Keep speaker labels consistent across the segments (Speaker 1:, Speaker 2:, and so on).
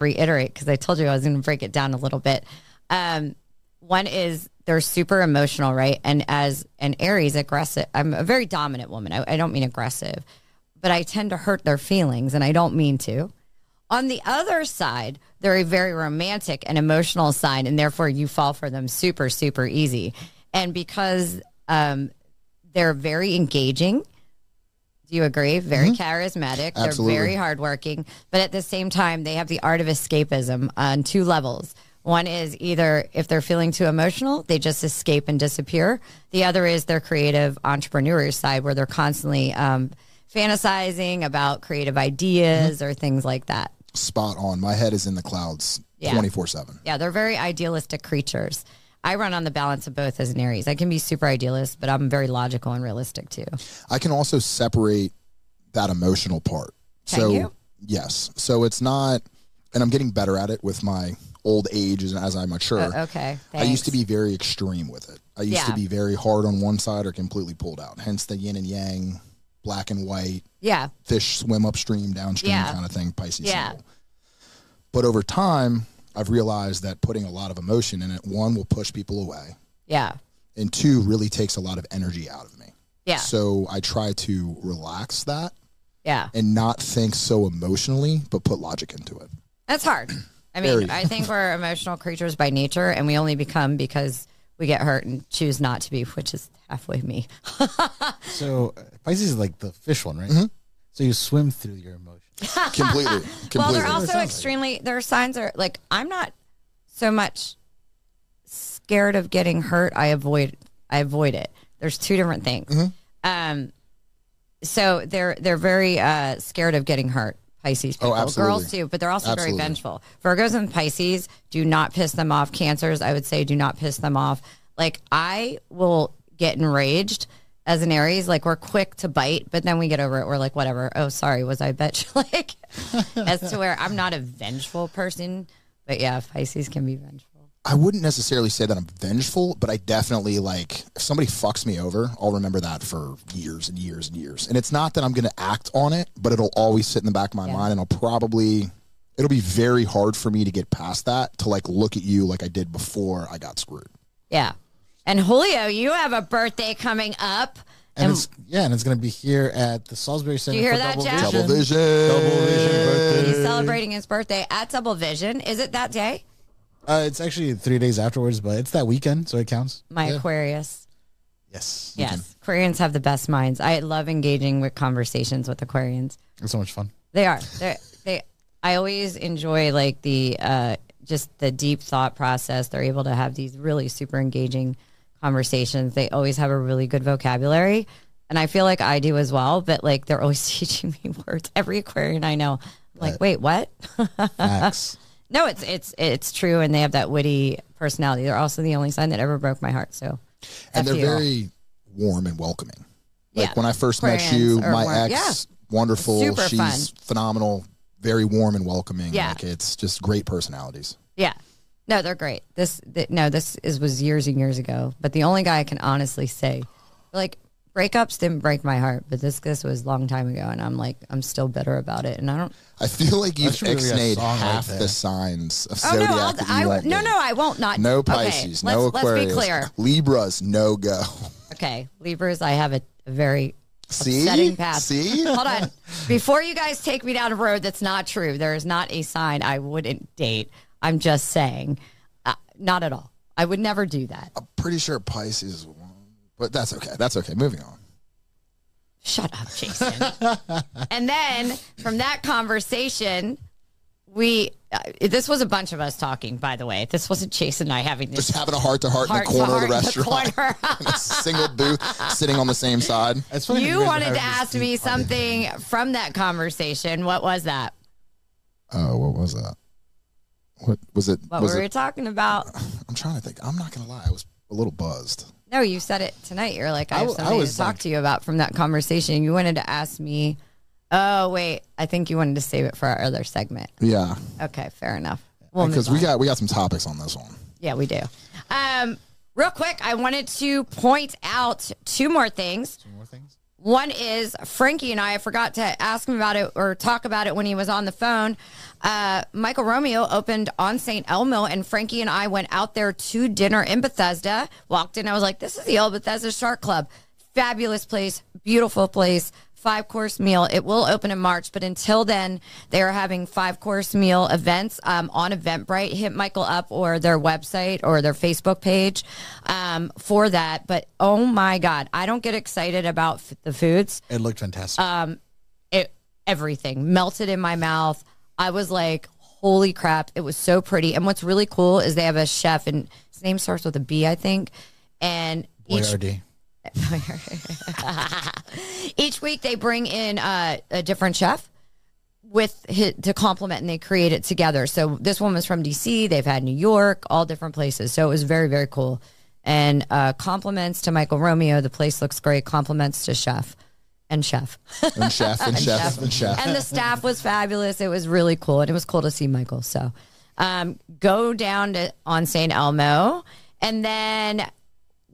Speaker 1: reiterate because I told you I was going to break it down a little bit. Um, one is they're super emotional, right? And as an Aries, aggressive. I'm a very dominant woman. I, I don't mean aggressive, but I tend to hurt their feelings, and I don't mean to. On the other side, they're a very romantic and emotional sign, and therefore you fall for them super, super easy. And because um, they're very engaging, do you agree? Very charismatic.
Speaker 2: Absolutely.
Speaker 1: They're very hardworking, but at the same time, they have the art of escapism on two levels. One is either if they're feeling too emotional, they just escape and disappear. The other is their creative entrepreneur side, where they're constantly um, fantasizing about creative ideas or things like that.
Speaker 2: Spot on. My head is in the clouds
Speaker 1: Yeah.
Speaker 2: 24 7.
Speaker 1: Yeah, they're very idealistic creatures. I run on the balance of both as an Aries. I can be super idealist, but I'm very logical and realistic too.
Speaker 2: I can also separate that emotional part.
Speaker 1: Can
Speaker 2: so,
Speaker 1: you?
Speaker 2: yes. So it's not, and I'm getting better at it with my old age as, as I mature.
Speaker 1: Uh, okay.
Speaker 2: I used to be very extreme with it. I used to be very hard on one side or completely pulled out. Hence the yin and yang, black and white,
Speaker 1: Yeah.
Speaker 2: fish swim upstream, downstream
Speaker 1: Yeah.
Speaker 2: kind of thing, Pisces
Speaker 1: Yeah.
Speaker 2: symbol. But over time, I've realized that putting a lot of emotion in it, one, will push people away,
Speaker 1: Yeah.
Speaker 2: and two, really takes a lot of energy out of me.
Speaker 1: Yeah.
Speaker 2: So I try to relax that
Speaker 1: Yeah.
Speaker 2: and not think so emotionally, but put logic into it.
Speaker 1: That's hard. I mean, I think we're emotional creatures by nature, and we only become because we get hurt and choose not to be, which is halfway me.
Speaker 3: So uh, Pisces is like the fish one, right?
Speaker 2: Mm-hmm.
Speaker 3: So you swim through your emotions.
Speaker 2: Completely.
Speaker 1: Well, they're also
Speaker 3: sounds like
Speaker 1: extremely. Their signs are like I'm not so much scared of getting hurt. I avoid. I avoid it. There's two different things.
Speaker 2: Mm-hmm.
Speaker 1: Um, so they're they're very uh, scared of getting hurt. Pisces people,
Speaker 2: Oh, absolutely.
Speaker 1: girls too, but they're also
Speaker 2: Absolutely.
Speaker 1: very vengeful. Virgos and Pisces do not piss them off. Cancers, I would say, do not piss them off. Like I will get enraged as an Aries, like we're quick to bite, but then we get over it. We're like, whatever. Oh, sorry, was I bitch? like, as to where I'm not a vengeful person, but yeah, Pisces can be vengeful.
Speaker 2: I wouldn't necessarily say that I'm vengeful, but I definitely like if somebody fucks me over, I'll remember that for years and years and years. And it's not that I'm going to act on it, but it'll always sit in the back of my
Speaker 1: Yeah.
Speaker 2: mind and I'll probably it'll be very hard for me to get past that to like look at you like I did before I got screwed.
Speaker 1: Yeah. And Julio, you have a birthday coming up.
Speaker 3: And,
Speaker 1: And
Speaker 3: it's yeah, and it's gonna be here at the Salisbury Center
Speaker 1: you hear
Speaker 3: for
Speaker 1: that,
Speaker 3: Double
Speaker 1: Jack?
Speaker 3: Vision.
Speaker 2: Double vision.
Speaker 3: Double Vision birthday.
Speaker 1: he's celebrating his birthday at Double Vision. Is it that day?
Speaker 3: Uh, it's actually three days afterwards, but it's that weekend, so it counts.
Speaker 1: My
Speaker 3: Yeah.
Speaker 1: Aquarius.
Speaker 3: Yes.
Speaker 1: Yes. Aquarians have the best minds. I love engaging with conversations with Aquarians.
Speaker 3: It's so much fun.
Speaker 1: They are. They're, they. I always enjoy like the uh, just the deep thought process. They're able to have these really super engaging conversations. They always have a really good vocabulary, and I feel like I do as well. But like they're always teaching me words. Every Aquarian I know, I'm like, wait, what?
Speaker 3: Facts.
Speaker 1: no, it's it's it's true, and they have that witty personality. They're also the only sign that ever broke my heart. So,
Speaker 2: and they're very warm and welcoming. Like
Speaker 1: Yeah.
Speaker 2: when I first met you, my
Speaker 1: warm-
Speaker 2: ex, wonderful.
Speaker 1: Super
Speaker 2: She's
Speaker 1: fun.
Speaker 2: phenomenal, very warm and welcoming.
Speaker 1: Yeah.
Speaker 2: Like it's just great personalities.
Speaker 1: Yeah. No, they're great. This, th- no, this is was years and years ago. But the only guy I can honestly say, like, breakups didn't break my heart, but this this was a long time ago, and I'm like, I'm still bitter about it, and I don't.
Speaker 2: I feel like you've
Speaker 3: should be a
Speaker 2: ixnayed
Speaker 3: right
Speaker 2: half
Speaker 3: there.
Speaker 2: the signs of
Speaker 1: Oh
Speaker 2: zodiac
Speaker 1: no, I'll,
Speaker 2: that you
Speaker 1: I
Speaker 2: won't
Speaker 1: no no I won't not.
Speaker 2: No
Speaker 1: Okay,
Speaker 2: Pisces, no
Speaker 1: let's,
Speaker 2: Aquarius.
Speaker 1: Let's be clear.
Speaker 2: Libras, no go.
Speaker 1: Okay, Libras, I have a, a very
Speaker 2: See?
Speaker 1: upsetting past.
Speaker 2: See?
Speaker 1: Hold on. Before you guys take me down a road that's not true, there is not a sign I wouldn't date. I'm just saying, uh, not at all. I would never do that.
Speaker 2: I'm pretty sure Pisces is one, but that's okay. That's okay. Moving on.
Speaker 1: Shut up, Jason. and then from that conversation, we uh, this was a bunch of us talking. By the way, this wasn't Jason and I having this
Speaker 2: Just having a heart to heart in the corner of the restaurant.
Speaker 1: corner.
Speaker 2: in a single booth, sitting on the same side.
Speaker 3: It's funny
Speaker 1: you
Speaker 3: guys
Speaker 1: wanted to ask me something from that conversation. What was that?
Speaker 2: Oh, what was that? What was it?
Speaker 1: What
Speaker 2: was
Speaker 1: were
Speaker 2: it?
Speaker 1: we talking about?
Speaker 2: I'm trying to think. I'm not gonna lie. I was a little buzzed.
Speaker 1: No, you said it tonight. You're like, I
Speaker 3: I
Speaker 1: have
Speaker 3: w- I
Speaker 1: something to
Speaker 3: was
Speaker 1: talk
Speaker 3: like-
Speaker 1: to you about from that conversation. You wanted to ask me. Oh wait, I think you wanted to save it for our other segment.
Speaker 2: Yeah,
Speaker 1: Okay, fair enough. We'll
Speaker 2: because
Speaker 1: move
Speaker 2: we
Speaker 1: on.
Speaker 2: got we got some topics on this one.
Speaker 1: Yeah, we do. Um, real quick, I wanted to point out two more things.
Speaker 3: Two more things.
Speaker 1: One is Frankie and I. I forgot to ask him about it or talk about it when he was on the phone. Uh, Michael Romeo opened on St. Elmo, and Frankie and I went out there to dinner in Bethesda. Walked in, I was like, "This is the old Bethesda Shark Club. Fabulous place, beautiful place." Five course meal. It will open in March, but until then, they are having five course meal events um, on Eventbrite. Hit Michael up or their website or their Facebook page um, for that. But oh my God, I don't get excited about f- the foods
Speaker 3: It looked fantastic.
Speaker 1: it everything melted in my mouth. I was like, holy crap, it was so pretty. And what's really cool is they have a chef and his name starts with a B, I think. And each each week they bring in uh, a different chef with his, to complement and they create it together. So this one was from DC. They've had New York, all different places. So it was very very cool. And uh, compliments to Michael Romeo. The place looks great. Compliments to chef and chef.
Speaker 2: And chef and chef and chef.
Speaker 1: and the staff was fabulous. It was really cool, and it was cool to see Michael. So, um, go down to on St. Elmo, and then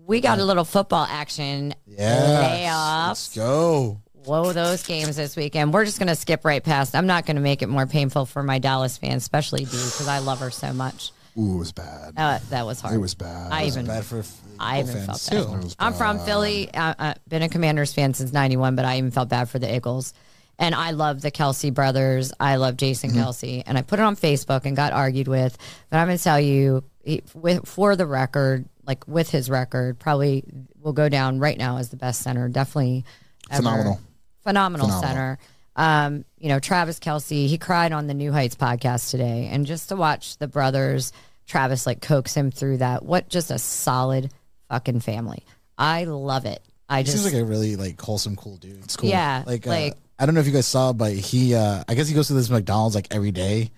Speaker 1: we got a little football action.
Speaker 3: Yeah. Let's go.
Speaker 1: Whoa, those games this weekend. We're just gonna skip right past. I'm not gonna make it more painful for my Dallas fans, especially Dee, because I love her so much.
Speaker 2: Ooh, it was bad.
Speaker 1: Uh, that was hard.
Speaker 2: It was bad.
Speaker 1: I even
Speaker 3: Bad for
Speaker 1: I even felt bad.
Speaker 3: too.
Speaker 1: I'm from Philly. Uh, uh, been a Commanders fan since '91, but I even felt bad for the Eagles. And I love the Kelce brothers. I love Jason Kelce, and I put it on Facebook and got argued with. But I'm going to tell you, he, with for the record, like with his record, probably will go down right now as the best center. Definitely ever.
Speaker 2: Phenomenal.
Speaker 1: phenomenal,
Speaker 2: Phenomenal.
Speaker 1: center. Um, you know, Travis Kelce, he cried on the New Heights podcast today, and just to watch the brothers, Travis like coax him through that. What just a solid fucking family. I love it. I
Speaker 3: He
Speaker 1: just
Speaker 3: seems like a really like wholesome, cool dude.
Speaker 2: It's cool.
Speaker 1: yeah,
Speaker 3: Like,
Speaker 1: like,
Speaker 3: uh, I don't know if you guys saw, but he, uh, I guess he goes to this McDonald's like every day,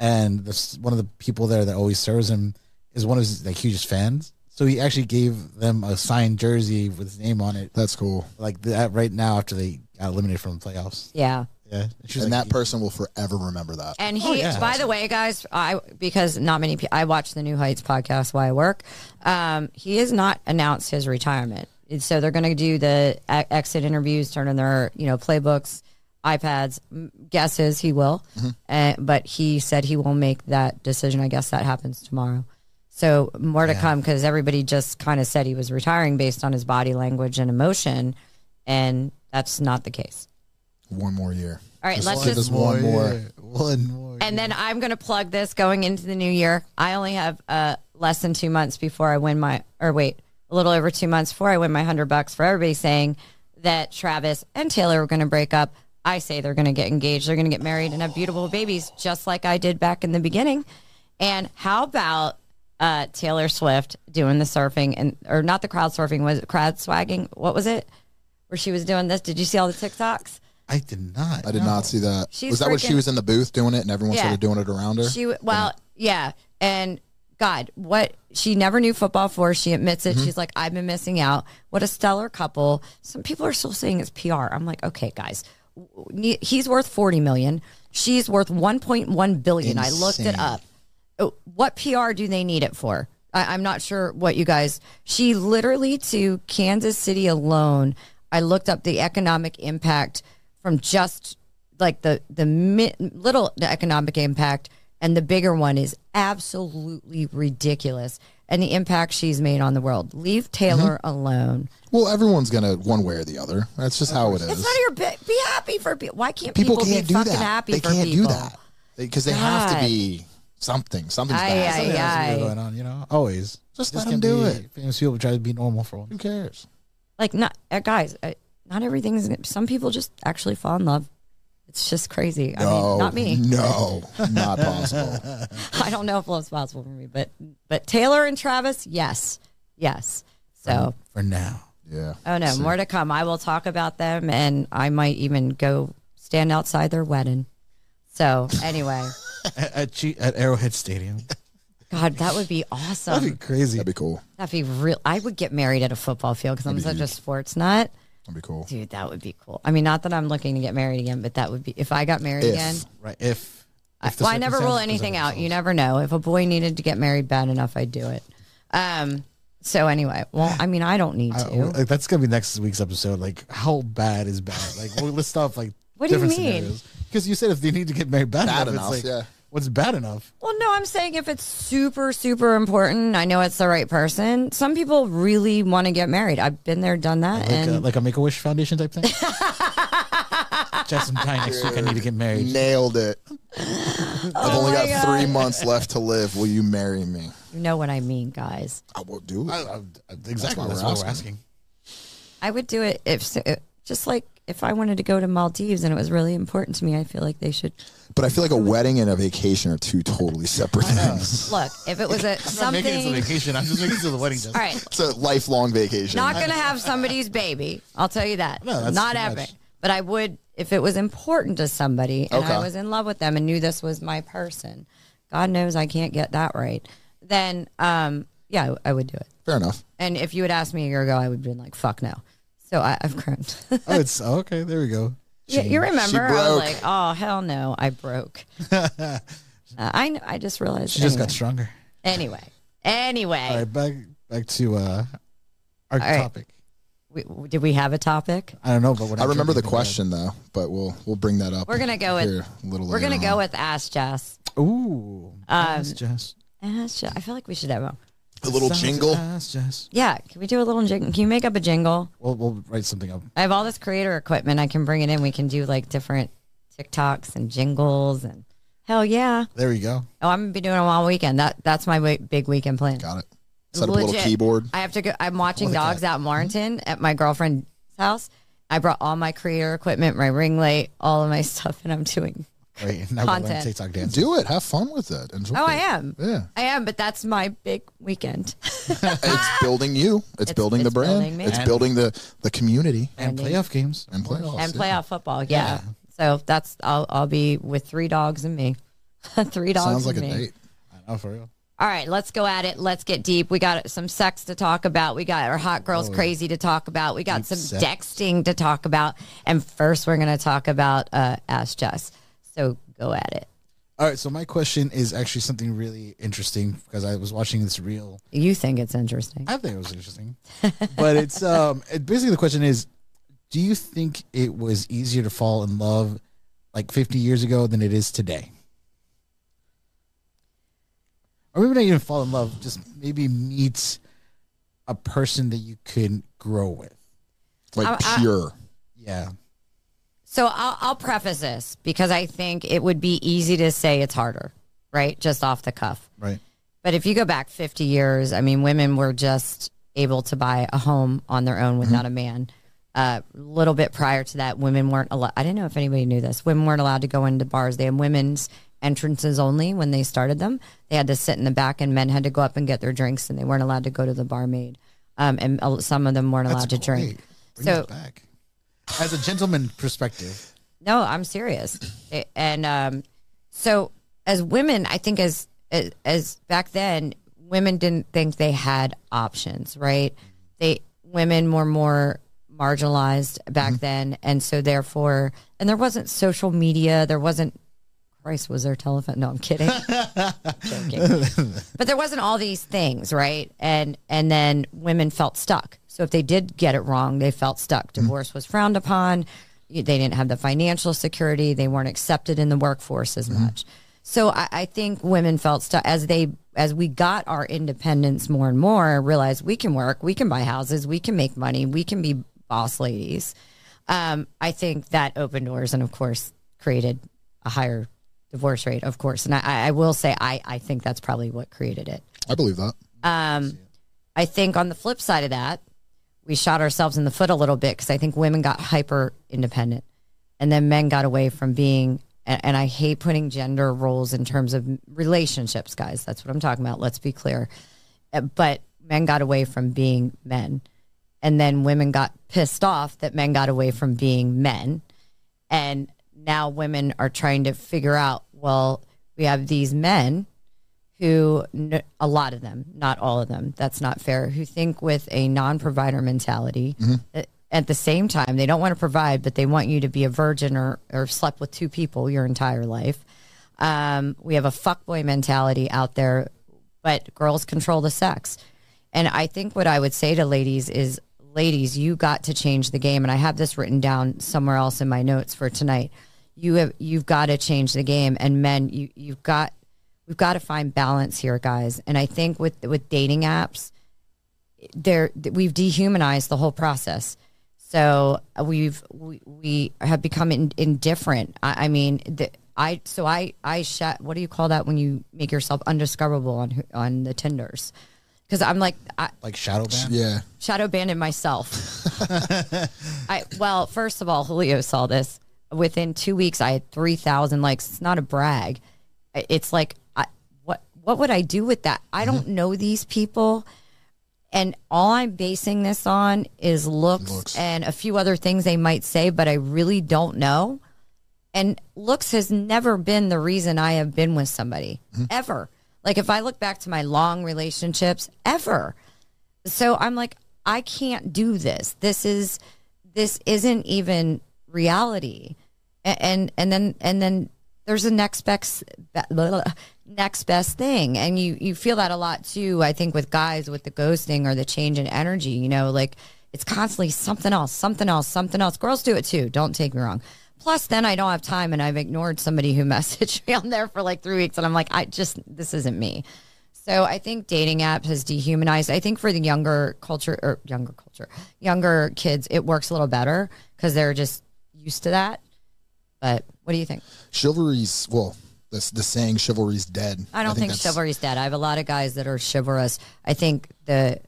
Speaker 3: and this, one of the people there that always serves him is one of his like hugest fans. So he actually gave them a signed jersey with his name on it,
Speaker 2: That's cool.
Speaker 3: like that right now after they got eliminated from the playoffs.
Speaker 1: yeah.
Speaker 3: Yeah, she was
Speaker 2: And
Speaker 3: like,
Speaker 2: that person will forever remember that.
Speaker 1: And
Speaker 3: Oh,
Speaker 1: he,
Speaker 3: yeah.
Speaker 1: by the way, guys, I because not many people, I watch the New Heights podcast while I work. Um, he has not announced his retirement, And so they're going to do the exit interviews, turn in their you know playbooks, iPads. Guesses Guess is he will, uh, but he said he will make that decision. I guess that happens tomorrow. So more to come because everybody just kind of said he was retiring based on his body language and emotion, and that's not the case.
Speaker 2: One more year.
Speaker 1: All right,
Speaker 2: Just
Speaker 1: let's
Speaker 2: give
Speaker 1: just
Speaker 2: us one more.
Speaker 3: year, one more.
Speaker 1: and then I'm going to plug this going into the new year. I only have uh, less than two months before I win my, or wait, a little over two months before I win my hundred bucks for everybody saying that Travis and Taylor were going to break up. I say they're going to get engaged, they're going to get married and have beautiful babies, just like I did back in the beginning. And how about uh, Taylor Swift doing the surfing and, or not the crowd surfing, was it crowd swagging? What was it? Where she was doing this? Did you see all the TikToks?
Speaker 3: I did not.
Speaker 2: I did
Speaker 3: no.
Speaker 2: not see that.
Speaker 1: She's
Speaker 2: was that when she was in the booth doing it and everyone
Speaker 1: Yeah.
Speaker 2: started doing it around her?
Speaker 1: She w- well, yeah, and God, what she never knew football for. She admits it. Mm-hmm. She's like, I've been missing out. What a stellar couple. Some people are still saying it's PR. I'm like, okay, guys, Ne- he's worth forty million. She's worth one point one billion. I looked it
Speaker 2: Insane.
Speaker 1: up. Oh, What PR do they need it for? I, I'm not sure what you guys. She literally to Kansas City alone. I looked up the economic impact from just like the the mi- little the economic impact and the bigger one is absolutely ridiculous and the impact she's made on the world leave taylor mm-hmm. alone
Speaker 2: well, everyone's gonna one way or the other. That's just how it is.
Speaker 1: it's not your bi- be happy for people why can't
Speaker 2: people
Speaker 1: people,
Speaker 2: can't
Speaker 1: be
Speaker 2: do
Speaker 1: fucking
Speaker 2: that.
Speaker 1: happy
Speaker 2: they
Speaker 1: for
Speaker 2: can't
Speaker 1: people
Speaker 2: do that because they, have to be something. Something's
Speaker 1: Aye,
Speaker 2: bad.
Speaker 3: Something else
Speaker 1: aye.
Speaker 3: is going on, you know. Always.
Speaker 2: Just
Speaker 3: This
Speaker 2: let them do
Speaker 3: be-
Speaker 2: it.
Speaker 3: Famous people try to be normal for one.
Speaker 2: Who cares?
Speaker 1: Like not uh, guys uh, not everything is some people just actually fall in love it's just crazy i
Speaker 2: no,
Speaker 1: mean not me
Speaker 2: No, not possible.
Speaker 1: I don't know if love's possible for me, but but Taylor and Travis, yes, yes. So,
Speaker 3: For now.
Speaker 2: Yeah.
Speaker 1: oh no, more to come. I will talk about them, and I might even go stand outside their wedding. So anyway,
Speaker 3: At, at, Che- at Arrowhead Stadium.
Speaker 1: God, that would be awesome.
Speaker 3: That'd be crazy.
Speaker 2: That'd be cool.
Speaker 1: That'd be real. I would get married at a football field because I'm such a sports nut.
Speaker 2: That'd be cool.
Speaker 1: Dude, that would be cool. I mean, not that I'm looking to get married again, but that would be if I got married
Speaker 2: If.
Speaker 1: again.
Speaker 3: Right. If, if the
Speaker 1: well, I never rule anything out. You never know. If a boy needed to get married bad enough, I'd do it. Um, So anyway, well, I mean, I don't need
Speaker 3: I-
Speaker 1: to.
Speaker 3: like, that's gonna be next week's episode. Like, how bad is bad? Like, we'll list off like
Speaker 1: What do you mean?
Speaker 3: Because you said if they need to get married bad,
Speaker 2: Bad
Speaker 3: enough,
Speaker 2: enough,
Speaker 3: it's like,
Speaker 2: yeah.
Speaker 3: What's bad enough?
Speaker 1: Well, no, I'm saying if it's super, super important, I know it's the right person. Some people really want to get married. I've been there, done that,
Speaker 3: Like,
Speaker 1: and
Speaker 3: a, like a Make a Wish Foundation type thing. Just I'm next week. I need to get married.
Speaker 2: Nailed it. I've only
Speaker 1: Oh my
Speaker 2: got three months left to live. Will you marry me?
Speaker 1: you know what I mean, guys.
Speaker 2: I will do it.
Speaker 3: I, I, exactly.
Speaker 2: why
Speaker 3: That's
Speaker 2: we're
Speaker 3: what we're
Speaker 2: asking.
Speaker 3: asking.
Speaker 1: I would do it if, if just like if I wanted to go to Maldives and it was really important to me. I feel like they should
Speaker 2: But I feel like a wedding and a vacation are two totally separate things.
Speaker 1: look. If it was a
Speaker 3: I'm not making it to
Speaker 1: something,
Speaker 3: vacation. I'm just making it to the wedding. Jess.
Speaker 1: all right,
Speaker 2: It's a lifelong vacation.
Speaker 1: not going to have somebody's baby. I'll tell you that.
Speaker 3: No, that's
Speaker 1: not
Speaker 3: too
Speaker 1: ever.
Speaker 3: much.
Speaker 1: But I would if it was important to somebody and I was in love with them and knew this was my person. God knows I can't get that right. Then, um, yeah, I, I would do it.
Speaker 2: Fair enough.
Speaker 1: And if you had asked me a year ago, I would have been like, "Fuck no." So I, I've grown.
Speaker 3: Oh, it's oh, okay. There we go.
Speaker 1: you, you remember? I was like, "Oh hell no, I broke." uh, I I just realized.
Speaker 3: She just got stronger.
Speaker 1: Anyway, anyway,
Speaker 3: All right, back back to uh, our
Speaker 1: right.
Speaker 3: topic.
Speaker 1: we, did we have a topic?
Speaker 3: I don't know, but when
Speaker 2: I remember the question though, but we'll we'll bring that up.
Speaker 1: We're gonna go with-
Speaker 2: here a little.
Speaker 1: We're gonna
Speaker 2: later
Speaker 1: go with Ask Jess.
Speaker 3: Ooh,
Speaker 1: Um,
Speaker 3: Ask Jess.
Speaker 1: Ask Jess. I feel like we should have a.
Speaker 2: a little jingle.
Speaker 1: Yeah, can we do a little jingle? Can you make up a jingle?
Speaker 3: We'll we'll write something up.
Speaker 1: I have all this creator equipment. I can bring it in. We can do like different TikToks and jingles and hell yeah.
Speaker 3: There you go.
Speaker 1: Oh, I'm gonna be doing them all weekend. That that's my wi- big weekend plan.
Speaker 2: Got it. Set up a little
Speaker 1: Legit.
Speaker 2: keyboard.
Speaker 1: I have to go. I'm watching
Speaker 3: Holy
Speaker 1: dogs out in Warrenton at my girlfriend's house. I brought all my creator equipment, my ring light, all of my stuff, and I'm doing.
Speaker 3: Right now we're learning
Speaker 1: Content.
Speaker 3: TikTok dance.
Speaker 2: Do it. Have fun with it. Enjoy.
Speaker 1: Oh, I am.
Speaker 2: Yeah.
Speaker 1: I am, but that's my big weekend.
Speaker 2: it's building you. It's,
Speaker 1: It's-
Speaker 2: building the brand.
Speaker 1: building me.
Speaker 2: It's
Speaker 3: And-
Speaker 2: building the the community
Speaker 3: and playoff games.
Speaker 2: and playoffs.
Speaker 1: and
Speaker 2: yeah.
Speaker 1: playoff football. Yeah. So that's I'll I'll be with three dogs and me. three dogs.
Speaker 2: Sounds like a
Speaker 1: and me.
Speaker 2: date.
Speaker 3: I know for real.
Speaker 1: All right, let's go at it. Let's get deep. We got some sex to talk about. We got our hot girls crazy to talk about. We got some
Speaker 3: sex.
Speaker 1: texting to talk about. And first, we're going to talk about uh, Ask Jess. So go at it.
Speaker 3: All right, so my question is actually something really interesting because I was watching this reel.
Speaker 1: You think it's interesting?
Speaker 3: I think it was interesting, but it's um it, basically the question is, do you think it was easier to fall in love like 50 years ago than it is today? Or maybe not even fall in love, just maybe meet a person that you could grow with.
Speaker 2: Like
Speaker 1: I- I-
Speaker 2: pure.
Speaker 3: Yeah.
Speaker 1: So I'll, I'll preface this because I think it would be easy to say it's harder, right? Just off the cuff.
Speaker 3: Right.
Speaker 1: But if you go back 50 years, I mean, women were just able to buy a home on their own without a man. A little bit prior to that, women weren't allowed. I didn't know if anybody knew this. Women weren't allowed to go into bars. They had women's entrances only when they started them. They had to sit in the back, and men had to go up and get their drinks, and they weren't allowed to go to the barmaid. Um, and uh, some of them weren't allowed to drink.
Speaker 3: Bring
Speaker 1: So-
Speaker 3: back. As a gentleman perspective,
Speaker 1: No, I'm serious. And um, so, as women, I think as, as as back then, women didn't think they had options, right? They women were more marginalized back then, and so therefore, and there wasn't social media. There wasn't. Christ, was there telephone? No, I'm kidding. Joking. But there wasn't all these things, right? And and then women felt stuck. So if they did get it wrong, they felt stuck. Divorce was frowned upon. They didn't have the financial security. They weren't accepted in the workforce as much. So I, I think women felt stuck as they as we got our independence more and more. Realized we can work, we can buy houses, we can make money, we can be boss ladies. Um, I think that opened doors and of course created a higher divorce rate, of course. And I, I will say I, I think that's probably what created it.
Speaker 2: I believe that.
Speaker 1: Um, I think on the flip side of that, we shot ourselves in the foot a little bit because I think women got hyper independent, and then men got away from being. And, and I hate putting gender roles in terms of relationships, guys. That's what I'm talking about. Let's be clear. Uh, But men got away from being men, and then women got pissed off that men got away from being men, and now women are trying to figure out. Well, we have these men who a lot of them, not all of them, that's not fair, who think with a non-provider mentality. Uh, At the same time, they don't want to provide, but they want you to be a virgin or, or slept with two people your entire life. Um, we have a fuckboy mentality out there, but girls control the sex. And I think what I would say to ladies is, ladies, you got to change the game. And I have this written down somewhere else in my notes for tonight. You have you've got to change the game, and men, you you've got we've got to find balance here, guys. And I think with with dating apps, there we've dehumanized the whole process. So uh, we've we, we have become in, indifferent. I, I mean, the, I so I I shut. What do you call that when you make yourself undiscoverable on on the Tinders? Because I'm like I,
Speaker 3: Like shadow ban.
Speaker 2: Yeah.
Speaker 1: shadow banned myself. I well, first of all, Julio saw this. Within two weeks, I had three thousand likes. It's not a brag. It's like, I, what would I do with that? I don't mm-hmm. know these people, and all I'm basing this on is looks,
Speaker 2: Looks.
Speaker 1: and a few other things they might say, but I really don't know. And looks has never been the reason I have been with somebody mm-hmm. ever. Like if I look back to my long relationships, ever. So I'm like, I can't do this. This is this isn't even reality. A- And and then and then there's a next best next best thing, and you you feel that a lot too. I think with guys with the ghosting or the change in energy, you know, like it's constantly something else, something else, something else. Girls do it too. Don't take me wrong. Plus, then I don't have time, and I've ignored somebody who messaged me on there for like three weeks, and I'm like, I just this isn't me. So I think dating apps has dehumanized. I think for the younger culture or younger culture, younger kids, it works a little better because they're just used to that. But what do you think?
Speaker 2: Chivalry's well, the the saying chivalry's dead.
Speaker 1: I don't think,
Speaker 2: that's-
Speaker 1: chivalry's dead. I have a lot of guys that are chivalrous. I think the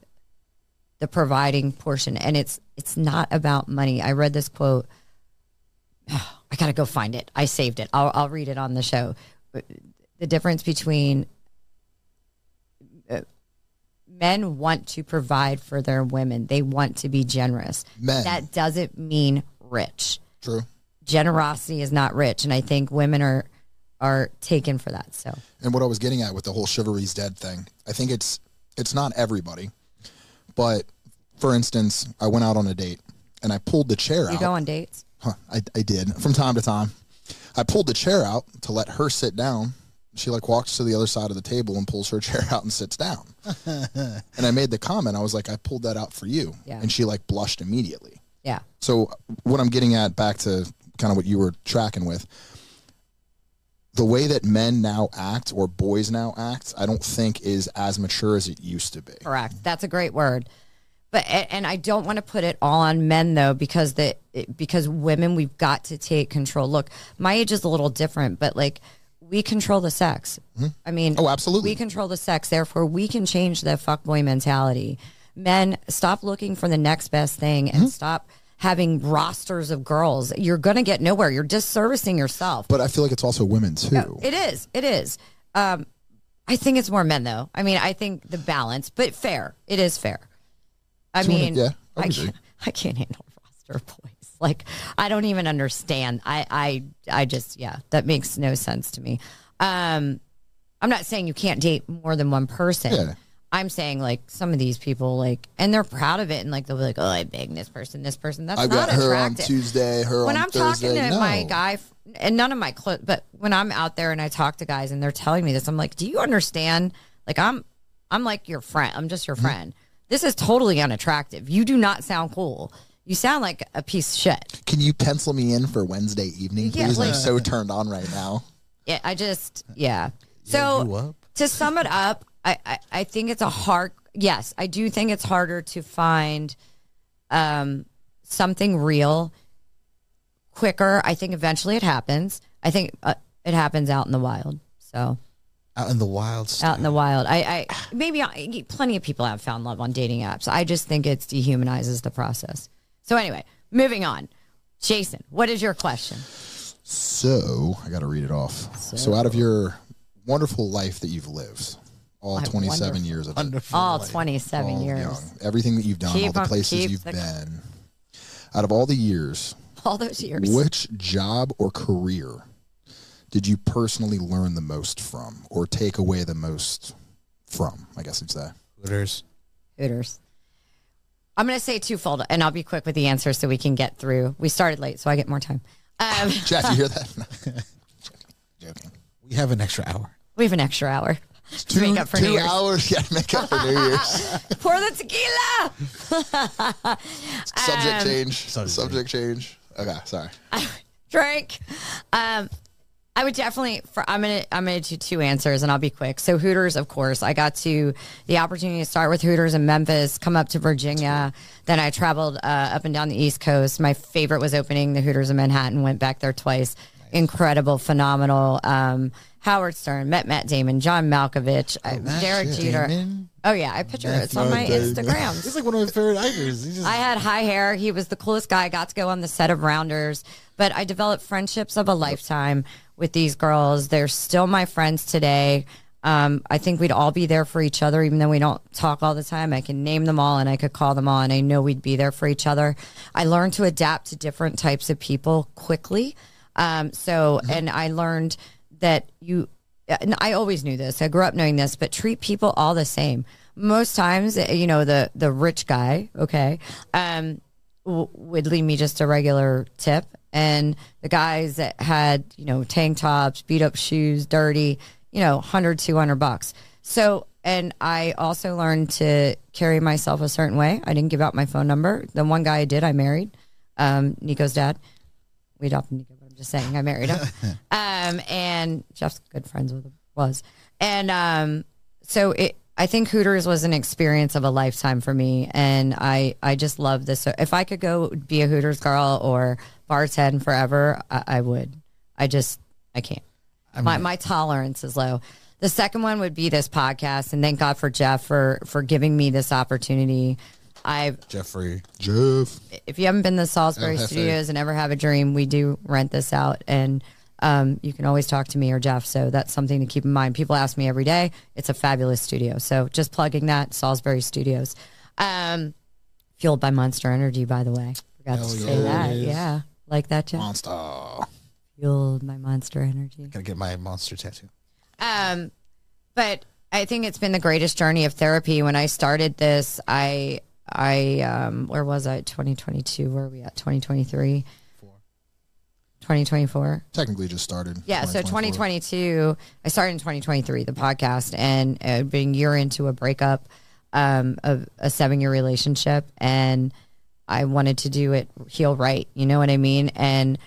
Speaker 1: the providing portion, and it's it's not about money. I read this quote. I gotta go find it. I saved it. I'll I'll read it on the show. The difference between uh, men want to provide for their women. They want to be generous.
Speaker 2: Men.
Speaker 1: That doesn't mean rich.
Speaker 2: True.
Speaker 1: Generosity is not rich, and I think women are are taken for that. So
Speaker 2: And what I was getting at with the whole chivalry's dead thing, I think it's it's not everybody, but for instance, I went out on a date and I pulled the chair
Speaker 1: you
Speaker 2: out.
Speaker 1: You go on dates.
Speaker 2: Huh, I, I did from time to time. I pulled the chair out to let her sit down. She like walks to the other side of the table and pulls her chair out and sits down. and I made the comment. I was like, I pulled that out for you.
Speaker 1: Yeah.
Speaker 2: And she like blushed immediately.
Speaker 1: Yeah.
Speaker 2: So what I'm getting at back to kind of what you were tracking with, the way that men now act or boys now act, I don't think is as mature as it used to be.
Speaker 1: Correct. That's a great word. But and I don't want to put it all on men though because the because women we've got to take control. Look, my age is a little different, but like we control the sex. Mm-hmm. I mean,
Speaker 2: Oh, absolutely.
Speaker 1: We control the sex, therefore we can change the fuckboy mentality. Men, stop looking for the next best thing and mm-hmm. stop having rosters of girls. You're going to get nowhere. You're disservicing yourself.
Speaker 2: But I feel like it's also women too.
Speaker 1: It is. It is. Um, I think it's more men though. I mean, I think the balance, but fair. It is fair. I mean,
Speaker 2: yeah, I
Speaker 1: I, can't, I can't handle roster boys. Like, I don't even understand. I, I, I just, yeah, that makes no sense to me. Um, I'm not saying you can't date more than one person.
Speaker 2: Yeah.
Speaker 1: I'm saying like some of these people like, and they're proud of it, and like they'll be like, "Oh, I bang this person, this person." That's
Speaker 2: I
Speaker 1: not
Speaker 2: got her on
Speaker 1: attractive
Speaker 2: Tuesday, her
Speaker 1: when
Speaker 2: on
Speaker 1: I'm
Speaker 2: Thursday.
Speaker 1: talking to
Speaker 2: no.
Speaker 1: my guy, f- and none of my close, but when I'm out there and I talk to guys and they're telling me this, I'm like, do you understand? Like, I'm, I'm like your friend. I'm just your
Speaker 2: Mm-hmm.
Speaker 1: friend. This is totally unattractive. You do not sound cool. You sound like a piece of shit.
Speaker 2: Can you pencil me in for Wednesday evening,
Speaker 1: Yeah,
Speaker 2: please? I'm so turned on right now.
Speaker 1: Yeah, I just, yeah. So to sum it up, I, I, I think it's a hard, yes, I do think it's harder to find um, something real quicker. I think eventually it happens. I think uh, it happens out in the wild. So
Speaker 3: Out in the wild.
Speaker 1: out in the wild, I, I maybe I, plenty of people have found love on dating apps. I just think it dehumanizes the process. So anyway, moving on. Jason, what is your question?
Speaker 2: So I got to read it off. So. out of your wonderful life that you've lived, all
Speaker 1: My
Speaker 2: 27
Speaker 1: wonderful-
Speaker 2: years of it,
Speaker 1: All
Speaker 3: life.
Speaker 1: 27
Speaker 2: all
Speaker 1: years.
Speaker 2: young, everything that you've done,
Speaker 1: Keep
Speaker 2: all the
Speaker 1: on-
Speaker 2: places
Speaker 1: keep
Speaker 2: you've
Speaker 1: the-
Speaker 2: been, out of all the years,
Speaker 1: All those years.
Speaker 2: which job or career did you personally learn the most from, or take away the most from? I guess you'd say.
Speaker 3: Hooters.
Speaker 1: Hooters. I'm going to say twofold, and I'll be quick with the answer so we can get through. We started late, so I get more time. Um,
Speaker 2: Jeff, you hear that? Joking.
Speaker 3: We have an extra hour.
Speaker 1: we have an extra hour.
Speaker 2: Two,
Speaker 1: make up for New
Speaker 2: two
Speaker 1: Year's.
Speaker 2: hours. Yeah, make up for New Year's.
Speaker 1: Pour the tequila.
Speaker 2: Subject
Speaker 1: Um,
Speaker 2: change.
Speaker 3: Subject
Speaker 2: Subject change. Okay, sorry.
Speaker 1: drink. Um, I would definitely. For I'm gonna I'm gonna do two answers, and I'll be quick. So Hooters, of course, I got to the opportunity to start with Hooters in Memphis, come up to Virginia. Then I traveled uh, up and down the East Coast. My favorite was opening the Hooters in Manhattan. Went back there twice. Incredible, phenomenal. Um, Howard Stern met Matt Damon, John Malkovich, uh, Derek Jeter.
Speaker 3: Damon?
Speaker 1: Oh yeah, I picture it. It's on my
Speaker 2: Damon.
Speaker 1: Instagram.
Speaker 3: He's like one of my favorite actors. Just,
Speaker 1: I had high hair. He was the coolest guy. I got to go on the set of Rounders, but I developed friendships of a lifetime with these girls. They're still my friends today. Um, I think we'd all be there for each other, even though we don't talk all the time. I can name them all and I could call them all, and I know we'd be there for each other. I learned to adapt to different types of people quickly. Um, so, and I learned that you, I always knew this. I grew up knowing this, but treat people all the same. Most times, eh, you know, the the rich guy, okay, um, w- would leave me just a regular tip, and the guys that had you know tank tops, beat up shoes, dirty, you know, 100, 200 bucks. So, and I also learned to carry myself a certain way. I didn't give out my phone number. The one guy I did, I married, um, Nico's dad. We adopted Nico, just saying I married him. um, and Jeff's good friends with him, was. And um, so it, I think Hooters was an experience of a lifetime for me. And I, I just love this. So if I could go be a Hooters girl or bartend forever, I, I would. I just, I can't. my, my tolerance is low. The second one would be this podcast. And thank God for Jeff for, for giving me this opportunity. I've
Speaker 3: Jeffrey.
Speaker 2: Jeff.
Speaker 1: if you haven't been to Salisbury
Speaker 2: Hefe.
Speaker 1: Studios and ever have a dream, we do rent this out, and um, you can always talk to me or Jeff. So that's something to keep in mind. People ask me every day. It's a fabulous studio. So just plugging that Salisbury Studios, um, fueled by Monster Energy, by the way. Forgot
Speaker 3: Hell
Speaker 1: to say
Speaker 3: yeah,
Speaker 1: that. Yeah, like that, Jeff.
Speaker 2: Monster.
Speaker 1: Fueled by Monster Energy.
Speaker 3: Gotta get my monster tattoo.
Speaker 1: Um, but I think it's been the greatest journey of therapy. When I started this, I, I, um, where was I? 2022. Where are we at? 2023. 2024.
Speaker 2: Technically just started.
Speaker 1: Yeah, so 2022, I started in 2023, the podcast, and uh, being year into a breakup um, of a seven year relationship, and I wanted to do it heal right. You know what I mean? And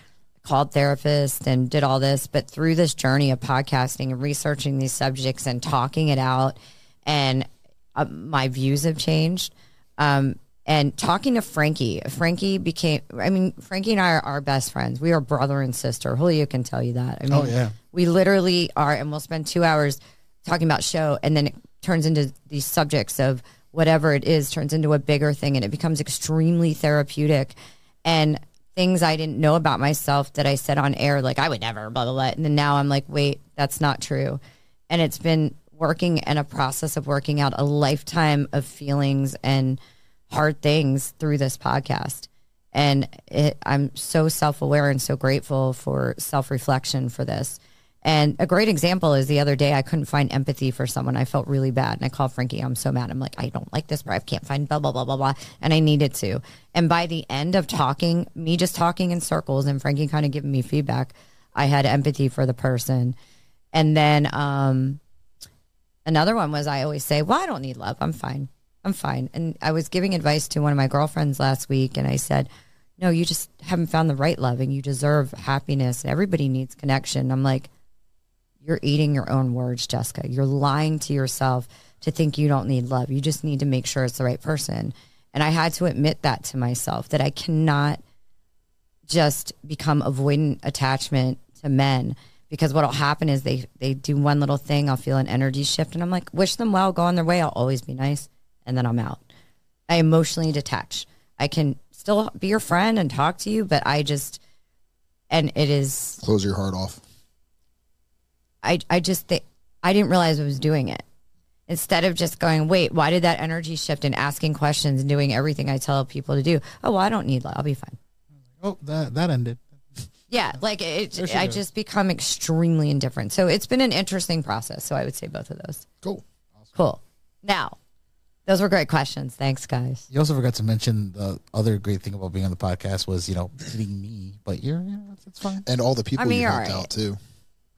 Speaker 1: called therapists and did all this, but through this journey of podcasting and researching these subjects and talking it out, and uh, my views have changed. Um, and talking to Frankie, Frankie became, I mean, Frankie and I are, are best friends. We are brother and sister. Julio can tell you that. I mean,
Speaker 3: Oh, yeah.
Speaker 1: we literally are, and we'll spend two hours talking about show, and then it turns into these subjects of whatever it is, turns into a bigger thing, and it becomes extremely therapeutic. And things I didn't know about myself that I said on air, like I would never, blah, blah, blah. And then now I'm like, wait, that's not true. And it's been working and a process of working out a lifetime of feelings and hard things through this podcast. And it, I'm so self aware and so grateful for self reflection for this. And a great example is the other day I couldn't find empathy for someone. I felt really bad. And I called Frankie. I'm so mad. I'm like, I don't like this, but I can't find blah, blah, blah, blah, blah. And I needed to. And by the end of talking, me just talking in circles and Frankie kind of giving me feedback, I had empathy for the person. And then um, another one was I always say, Well, I don't need love. I'm fine. I'm fine. And I was giving advice to one of my girlfriends last week, and I said, No, you just haven't found the right love, and you deserve happiness. And everybody needs connection. I'm like, You're eating your own words, Jessica. You're lying to yourself to think you don't need love. You just need to make sure it's the right person. And I had to admit that to myself that I cannot just become avoidant attachment to men because what'll happen is they they do one little thing i'll feel an energy shift and i'm like wish them well go on their way i'll always be nice and then i'm out. I emotionally detach. I can still be your friend and talk to you but i just and it is
Speaker 2: Close your heart off.
Speaker 1: i i just think i didn't realize i was doing it. Instead of just going wait why did that energy shift and asking questions and doing everything i tell people to do? Oh well i don't need love. I'll be fine.
Speaker 3: Oh, that that ended.
Speaker 1: Yeah, like it,
Speaker 3: There
Speaker 1: I
Speaker 3: goes.
Speaker 1: just become extremely indifferent. So it's been an interesting process. So I would say both of those.
Speaker 2: Cool.
Speaker 1: Cool. Now, those were great questions. Thanks, guys.
Speaker 3: You also forgot to mention the other great thing about being on the podcast was you know meeting me, but you're yeah, that's, that's fine.
Speaker 2: And all the people
Speaker 1: I mean,
Speaker 2: you've helped
Speaker 1: all right.
Speaker 2: out too.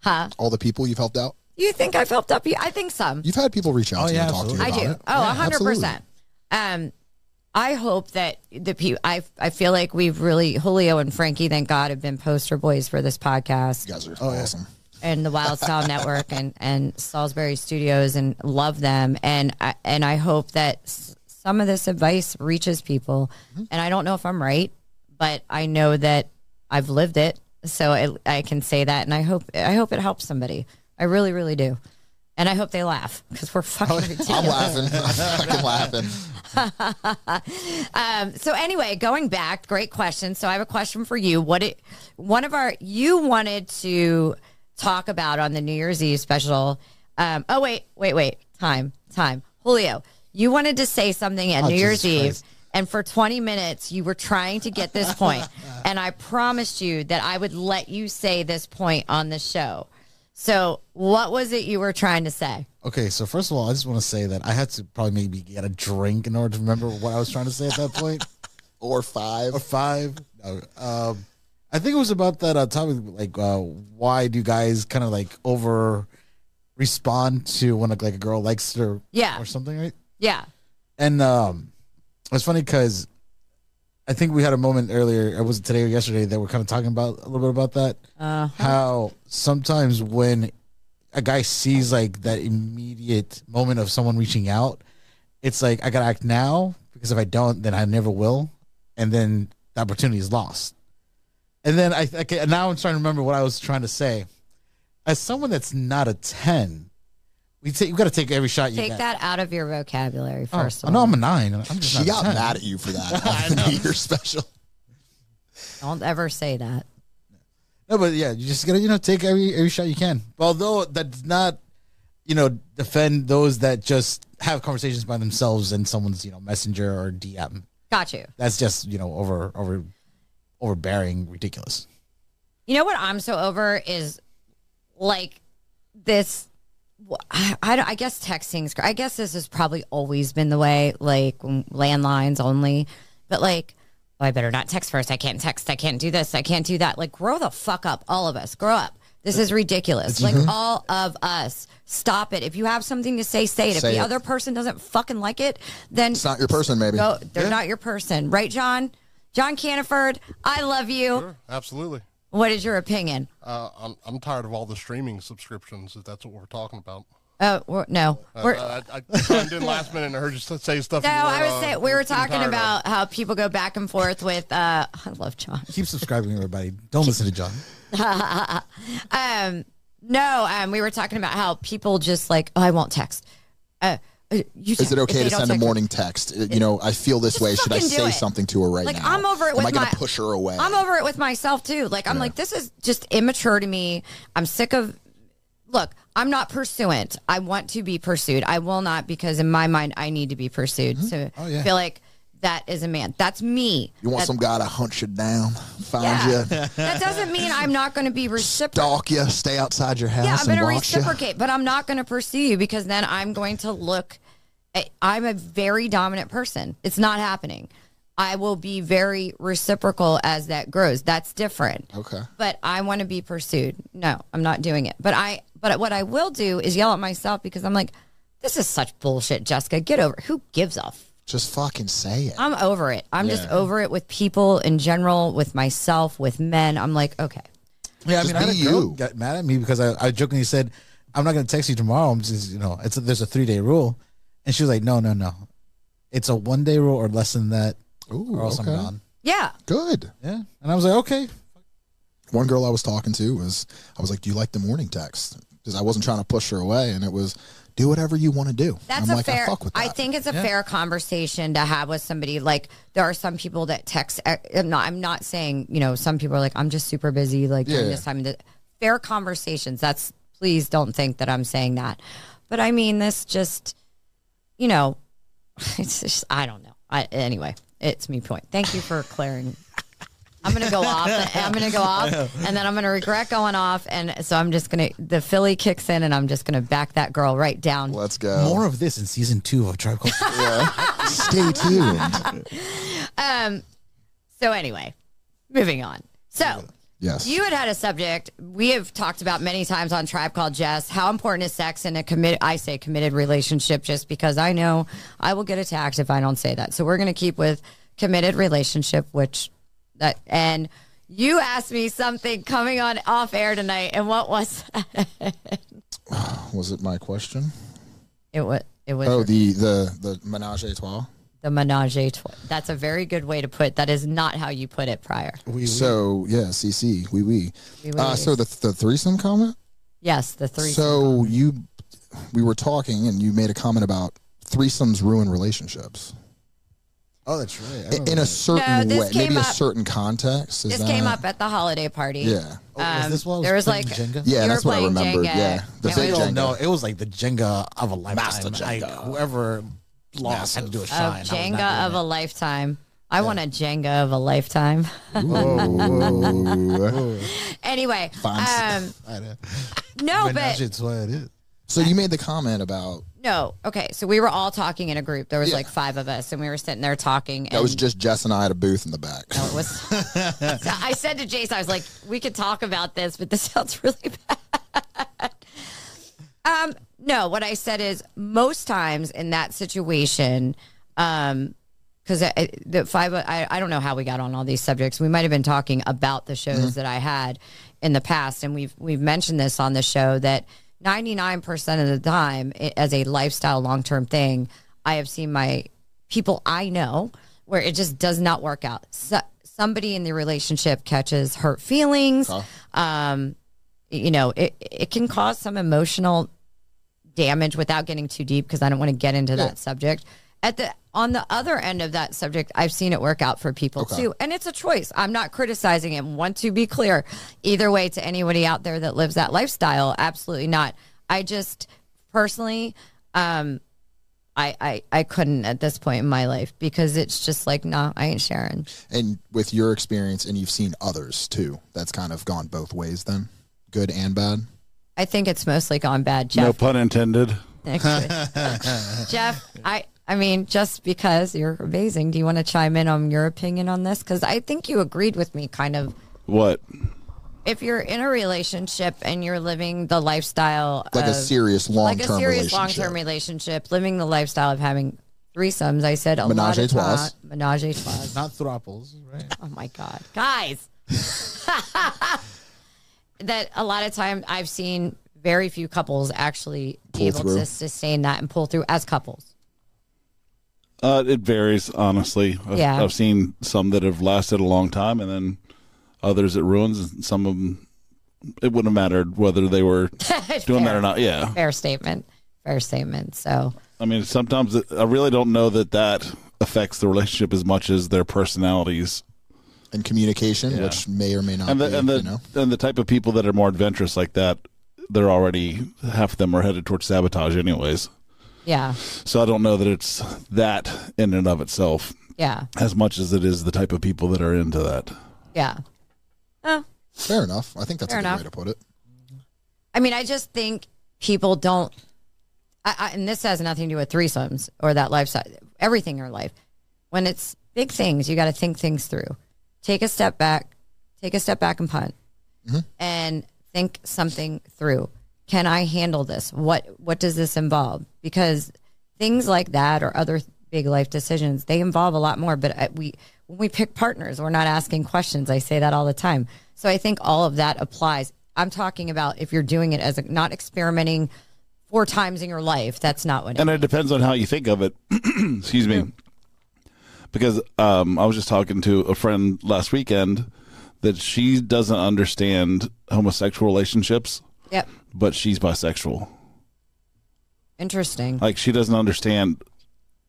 Speaker 1: Huh?
Speaker 2: All the people you've helped out.
Speaker 1: You think I've helped up you? I think some.
Speaker 2: You've had people reach out
Speaker 3: Oh,
Speaker 2: to you
Speaker 3: yeah,
Speaker 2: and talk to you
Speaker 3: absolutely.
Speaker 1: I do.
Speaker 2: it.
Speaker 1: Oh,
Speaker 2: Yeah,
Speaker 1: a hundred
Speaker 2: absolutely.
Speaker 1: percent. Um, I hope that the people. I I feel like we've really Julio and Frankie, thank God, have been poster boys for this podcast
Speaker 2: You guys are
Speaker 3: Oh,
Speaker 2: awesome.
Speaker 1: and the Wylde Style Network and and Salisbury Studios, and love them. And I, and I hope that s- some of this advice reaches people.
Speaker 2: Mm-hmm.
Speaker 1: And I don't know if I'm right, but I know that I've lived it, so I, I can say that. And I hope I hope it helps somebody. I really, really do. And I hope they laugh because we're fucking ridiculous.
Speaker 2: I'm laughing. I'm fucking laughing.
Speaker 1: Um, so anyway, going back, great question. So I have a question for you. What it one of our you wanted to talk about on the New Year's Eve special. Um, oh wait, wait, wait. Time, time. Julio, you wanted to say something at
Speaker 3: Oh,
Speaker 1: New Year's
Speaker 3: Jesus
Speaker 1: Eve.
Speaker 3: Christ.
Speaker 1: And for 20 minutes, you were trying to get this point. and I promised you that I would let you say this point on the show. So, what was it you were trying to say?
Speaker 3: Okay, so first of all, I just want to say that I had to probably maybe get a drink in order to remember what I was trying to say at that point.
Speaker 2: Or five.
Speaker 3: or five. No, um, I think it was about that uh, topic, like uh, why do guys kind of like over respond to when like a girl likes her,
Speaker 1: Yeah.
Speaker 3: or something, right?
Speaker 1: Yeah.
Speaker 3: And um, it's funny because I think we had a moment earlier. It was today or yesterday that we're kind of talking about a little bit about that.
Speaker 1: Uh,
Speaker 3: How sometimes when a guy sees like that immediate moment of someone reaching out, it's like I gotta act now because if I don't, then I never will, and then the opportunity is lost. And then I, I now I'm trying to remember what I was trying to say. As someone that's not a ten, we take you got to take every shot you can
Speaker 1: take
Speaker 3: get.
Speaker 1: that out of your vocabulary
Speaker 3: Oh,
Speaker 1: first
Speaker 3: I
Speaker 1: of
Speaker 3: know
Speaker 1: all.
Speaker 3: I'm a nine. I'm just
Speaker 2: She
Speaker 3: not a
Speaker 2: got
Speaker 3: 10.
Speaker 2: mad at you for that on the New Year's special.
Speaker 1: Don't ever say that.
Speaker 3: No, but yeah, you just gotta you know take every every shot you can. Although that does not, you know, defend those that just have conversations by themselves in someone's you know messenger or DM.
Speaker 1: Got you.
Speaker 3: That's just you know over over overbearing, ridiculous.
Speaker 1: You know what I'm so over is like this. I, I, I guess texting's. I guess this has probably always been the way, like landlines only. But like, oh, I better not text first. I can't text. I can't do this. I can't do that. Like, grow the fuck up, all of us. Grow up. This is ridiculous. Like mm-hmm. all of us, stop it. If you have something to say, say it.
Speaker 2: Say
Speaker 1: if the
Speaker 2: it.
Speaker 1: other person doesn't fucking like it, then
Speaker 2: It's not your person, maybe.
Speaker 1: go. They're not your person, right, John? John Caniford, I love you.
Speaker 4: Sure, absolutely.
Speaker 1: What is your opinion?
Speaker 4: Uh, I'm I'm tired of all the streaming subscriptions. If that's what we're talking about.
Speaker 1: Oh, we're, no. We're,
Speaker 4: Uh, I, I chimed in last minute and I heard you say stuff.
Speaker 1: no,
Speaker 4: you
Speaker 1: I was
Speaker 4: uh,
Speaker 1: saying we were talking
Speaker 4: tired of.
Speaker 1: about how people go back and forth with. Uh, I love John.
Speaker 3: Keep subscribing, everybody. Don't listen to John.
Speaker 1: Um, no, um, we were talking about how people just like, oh, I won't text. Uh, you
Speaker 2: Is it okay to send a morning text? Uh, You know, I feel this way. Should I say something to her right
Speaker 1: Like,
Speaker 2: now?
Speaker 1: Like I'm over it
Speaker 2: Am
Speaker 1: with
Speaker 2: I gonna push her away?
Speaker 1: I'm over it with myself too. Like I'm like, this is just immature to me. I'm sick of. Look, I'm not pursuant. I want to be pursued. I will not because in my mind I need to be pursued to
Speaker 3: Oh, yeah.
Speaker 1: feel like that is a man. That's me.
Speaker 2: you want
Speaker 1: That-
Speaker 2: some guy to hunt you down, find
Speaker 1: Yeah.
Speaker 2: you,
Speaker 1: that doesn't mean I'm not going to be reciprocal.
Speaker 2: stalk you, stay outside your house,
Speaker 1: Yeah, I'm going to
Speaker 2: watch you?
Speaker 1: reciprocate, but I'm not going to pursue you because then I'm going to look. I- I'm a very dominant person. It's not happening. I will be very reciprocal as that grows. That's different.
Speaker 2: Okay.
Speaker 1: But I want to be pursued. No, I'm not doing it. But I. But what I will do is yell at myself because I'm like, this is such bullshit, Jessica. Get over. it. Who gives a
Speaker 2: Just fucking say it.
Speaker 1: I'm over it. I'm just
Speaker 2: Yeah.
Speaker 1: over it with people in general, with myself, with men. I'm like, okay.
Speaker 3: Yeah, I
Speaker 2: Just
Speaker 3: mean, I had
Speaker 2: be
Speaker 3: a girl
Speaker 2: you.
Speaker 3: got mad at me because I, I jokingly said, "I'm not going to text you tomorrow." I'm just, you know, it's a, there's a three day rule, and she was like, "No, no, no, it's a one day rule or less than that,
Speaker 2: Ooh,
Speaker 3: or else I'm gone."
Speaker 1: Yeah.
Speaker 2: Good.
Speaker 3: Yeah, and I was like, "Okay,
Speaker 2: One girl I was talking to was, I was like, "Do you like the morning text?" Because I wasn't trying to push her away, and it was, "Do whatever you want to do."
Speaker 1: That's
Speaker 2: I'm
Speaker 1: a
Speaker 2: like,
Speaker 1: fair.
Speaker 2: I fuck with that.
Speaker 1: I think it's a fair conversation to have with somebody. Like there are some people that text. uh, I'm not. I'm not saying you know. Some people are like, I'm just super busy. Like during
Speaker 2: Yeah.
Speaker 1: this time. The- Fair conversations. That's. Please don't think that I'm saying that. But I mean this. Just you know, it's just. I don't know. I anyway. It's me point. Thank you for clearing. I'm gonna go off. I'm gonna go off, and then I'm gonna regret going off. And so I'm just gonna. The Philly kicks in, and I'm just gonna back that girl right down.
Speaker 2: Let's go.
Speaker 3: more of this in season two of Tribe Called." Quest."
Speaker 2: Stay tuned.
Speaker 1: Um. So anyway, moving on. So
Speaker 2: Yes.
Speaker 1: You had had a subject we have talked about many times on Tribe Called Jess. How important is sex in a committed? I say committed relationship just because I know I will get attacked if I don't say that. So we're going to keep with committed relationship, which that and you asked me something coming on off air tonight, and what was
Speaker 2: was it my question?
Speaker 1: it? Was it was
Speaker 2: Oh,
Speaker 1: your-
Speaker 2: the the the menage a trois.
Speaker 1: the menage a trois. That's a very good way to put. That is not how you put it prior.
Speaker 3: We,
Speaker 2: So yeah, CC, we we.
Speaker 1: Oui, oui,
Speaker 2: Uh, so the the threesome comment.
Speaker 1: Yes, the three.
Speaker 2: So you, we were talking, and you made a comment about threesomes ruin relationships
Speaker 3: oh, that's right.
Speaker 2: In, a certain
Speaker 1: this
Speaker 2: way, maybe
Speaker 1: came
Speaker 2: a certain context. Is
Speaker 1: this
Speaker 2: that,
Speaker 1: came up at the holiday party.
Speaker 2: Yeah,
Speaker 3: Oh, was
Speaker 1: um,
Speaker 3: this while I was
Speaker 1: there was like-
Speaker 3: Jenga?
Speaker 2: yeah,
Speaker 1: You
Speaker 2: that's what I
Speaker 1: playing
Speaker 2: remembered.
Speaker 1: Jenga.
Speaker 2: Yeah, the
Speaker 1: Can't
Speaker 2: big. Jenga.
Speaker 3: no, it was like the Jenga of a lifetime.
Speaker 2: Master
Speaker 3: Like,
Speaker 2: Jenga.
Speaker 3: whoever lost had to do a shine. I was not
Speaker 1: Jenga
Speaker 3: doing
Speaker 1: of a lifetime. I want a Jenga of a lifetime.
Speaker 2: Ooh.
Speaker 1: anyway, um, no, but
Speaker 3: a trois it is.
Speaker 2: so you made the comment about
Speaker 1: no. Okay, so we were all talking in a group. There was
Speaker 2: Yeah.
Speaker 1: like five of us, and we were sitting there talking. And
Speaker 2: that was just Jess and I at a booth in the back.
Speaker 1: no, it was. So I said to Jason, I was like, "We could talk about this, but this sounds really bad." Um, no, what I said is most times in that situation, um, because the five, I, I don't know how we got on all these subjects. We might have been talking about the shows that I had in the past, and we've we've mentioned this on the show that ninety nine percent of the time, it, as a lifestyle long term thing, I have seen my people I know where it just does not work out. So, somebody in the relationship catches hurt feelings. Um, you know, it it can cause some emotional damage without getting too deep because I don't want to get into that subject. At the on the other end of that subject, I've seen it work out for people
Speaker 2: Okay.
Speaker 1: too, and it's a choice. I'm not criticizing it. Want to be clear, either way to anybody out there that lives that lifestyle, absolutely not. I just personally, um, I I I couldn't at this point in my life because it's just like, nah, I ain't sharing.
Speaker 2: And with your experience, and you've seen others too, that's kind of gone both ways. Then, good and bad.
Speaker 1: I think it's mostly gone bad, Jeff.
Speaker 5: No pun intended.
Speaker 1: Jeff, I I mean, just because you're amazing, do you want to chime in on your opinion on this? Because I think you agreed with me, kind of.
Speaker 5: What?
Speaker 1: If you're in a relationship and you're living the lifestyle,
Speaker 2: Like a serious long
Speaker 1: like a
Speaker 2: term
Speaker 1: serious long
Speaker 2: relationship.
Speaker 1: term relationship, living the lifestyle of having threesomes, I said a lot
Speaker 2: a
Speaker 1: of
Speaker 2: trois.
Speaker 1: time. Menage a trois.
Speaker 3: Not throuples, right?
Speaker 1: Oh my god, guys! that a lot of time I've seen very few couples actually be
Speaker 2: Pull
Speaker 1: able
Speaker 2: through.
Speaker 1: to sustain that and pull through as couples.
Speaker 5: Uh, it varies, honestly. I've,
Speaker 1: Yeah.
Speaker 5: I've seen some that have lasted a long time, and then others it ruins. and Some of them, it wouldn't have mattered whether they were doing that or not. Yeah.
Speaker 1: Fair statement. Fair statement. So
Speaker 5: I mean, sometimes it, I really don't know that that affects the relationship as much as their personalities
Speaker 2: and communication,
Speaker 5: Yeah.
Speaker 2: which may or may not
Speaker 5: and the
Speaker 2: be.
Speaker 5: and the
Speaker 2: you know,
Speaker 5: and the type of people that are more adventurous like that. They're already half of them are headed towards sabotage, anyways.
Speaker 1: Yeah,
Speaker 5: So I don't know that it's that in and of itself
Speaker 1: yeah,
Speaker 5: as much as it is the type of people that are into that.
Speaker 1: yeah. Oh,
Speaker 2: fair enough. I think that's
Speaker 1: Fair
Speaker 2: a good
Speaker 1: enough.
Speaker 2: way to put it.
Speaker 1: I mean, I just think people don't. I, I, and this has nothing to do with threesomes or that lifestyle. Everything in your life, when it's big things, you got to think things through. Take a step back. Take a step back and punt, mm-hmm. and think something through. Can I handle this? What What does this involve? Because things like that or other big life decisions they involve a lot more. But we when we pick partners, we're not asking questions. I say that all the time. So I think all of that applies. I'm talking about if you're doing it as a, not experimenting four times in your life. That's not what. It,
Speaker 5: and it depends on how you think of it. Excuse me, because um, I was just talking to a friend last weekend that she doesn't understand homosexual relationships,
Speaker 1: yep.
Speaker 5: but she's bisexual.
Speaker 1: Interesting.
Speaker 5: Like she doesn't understand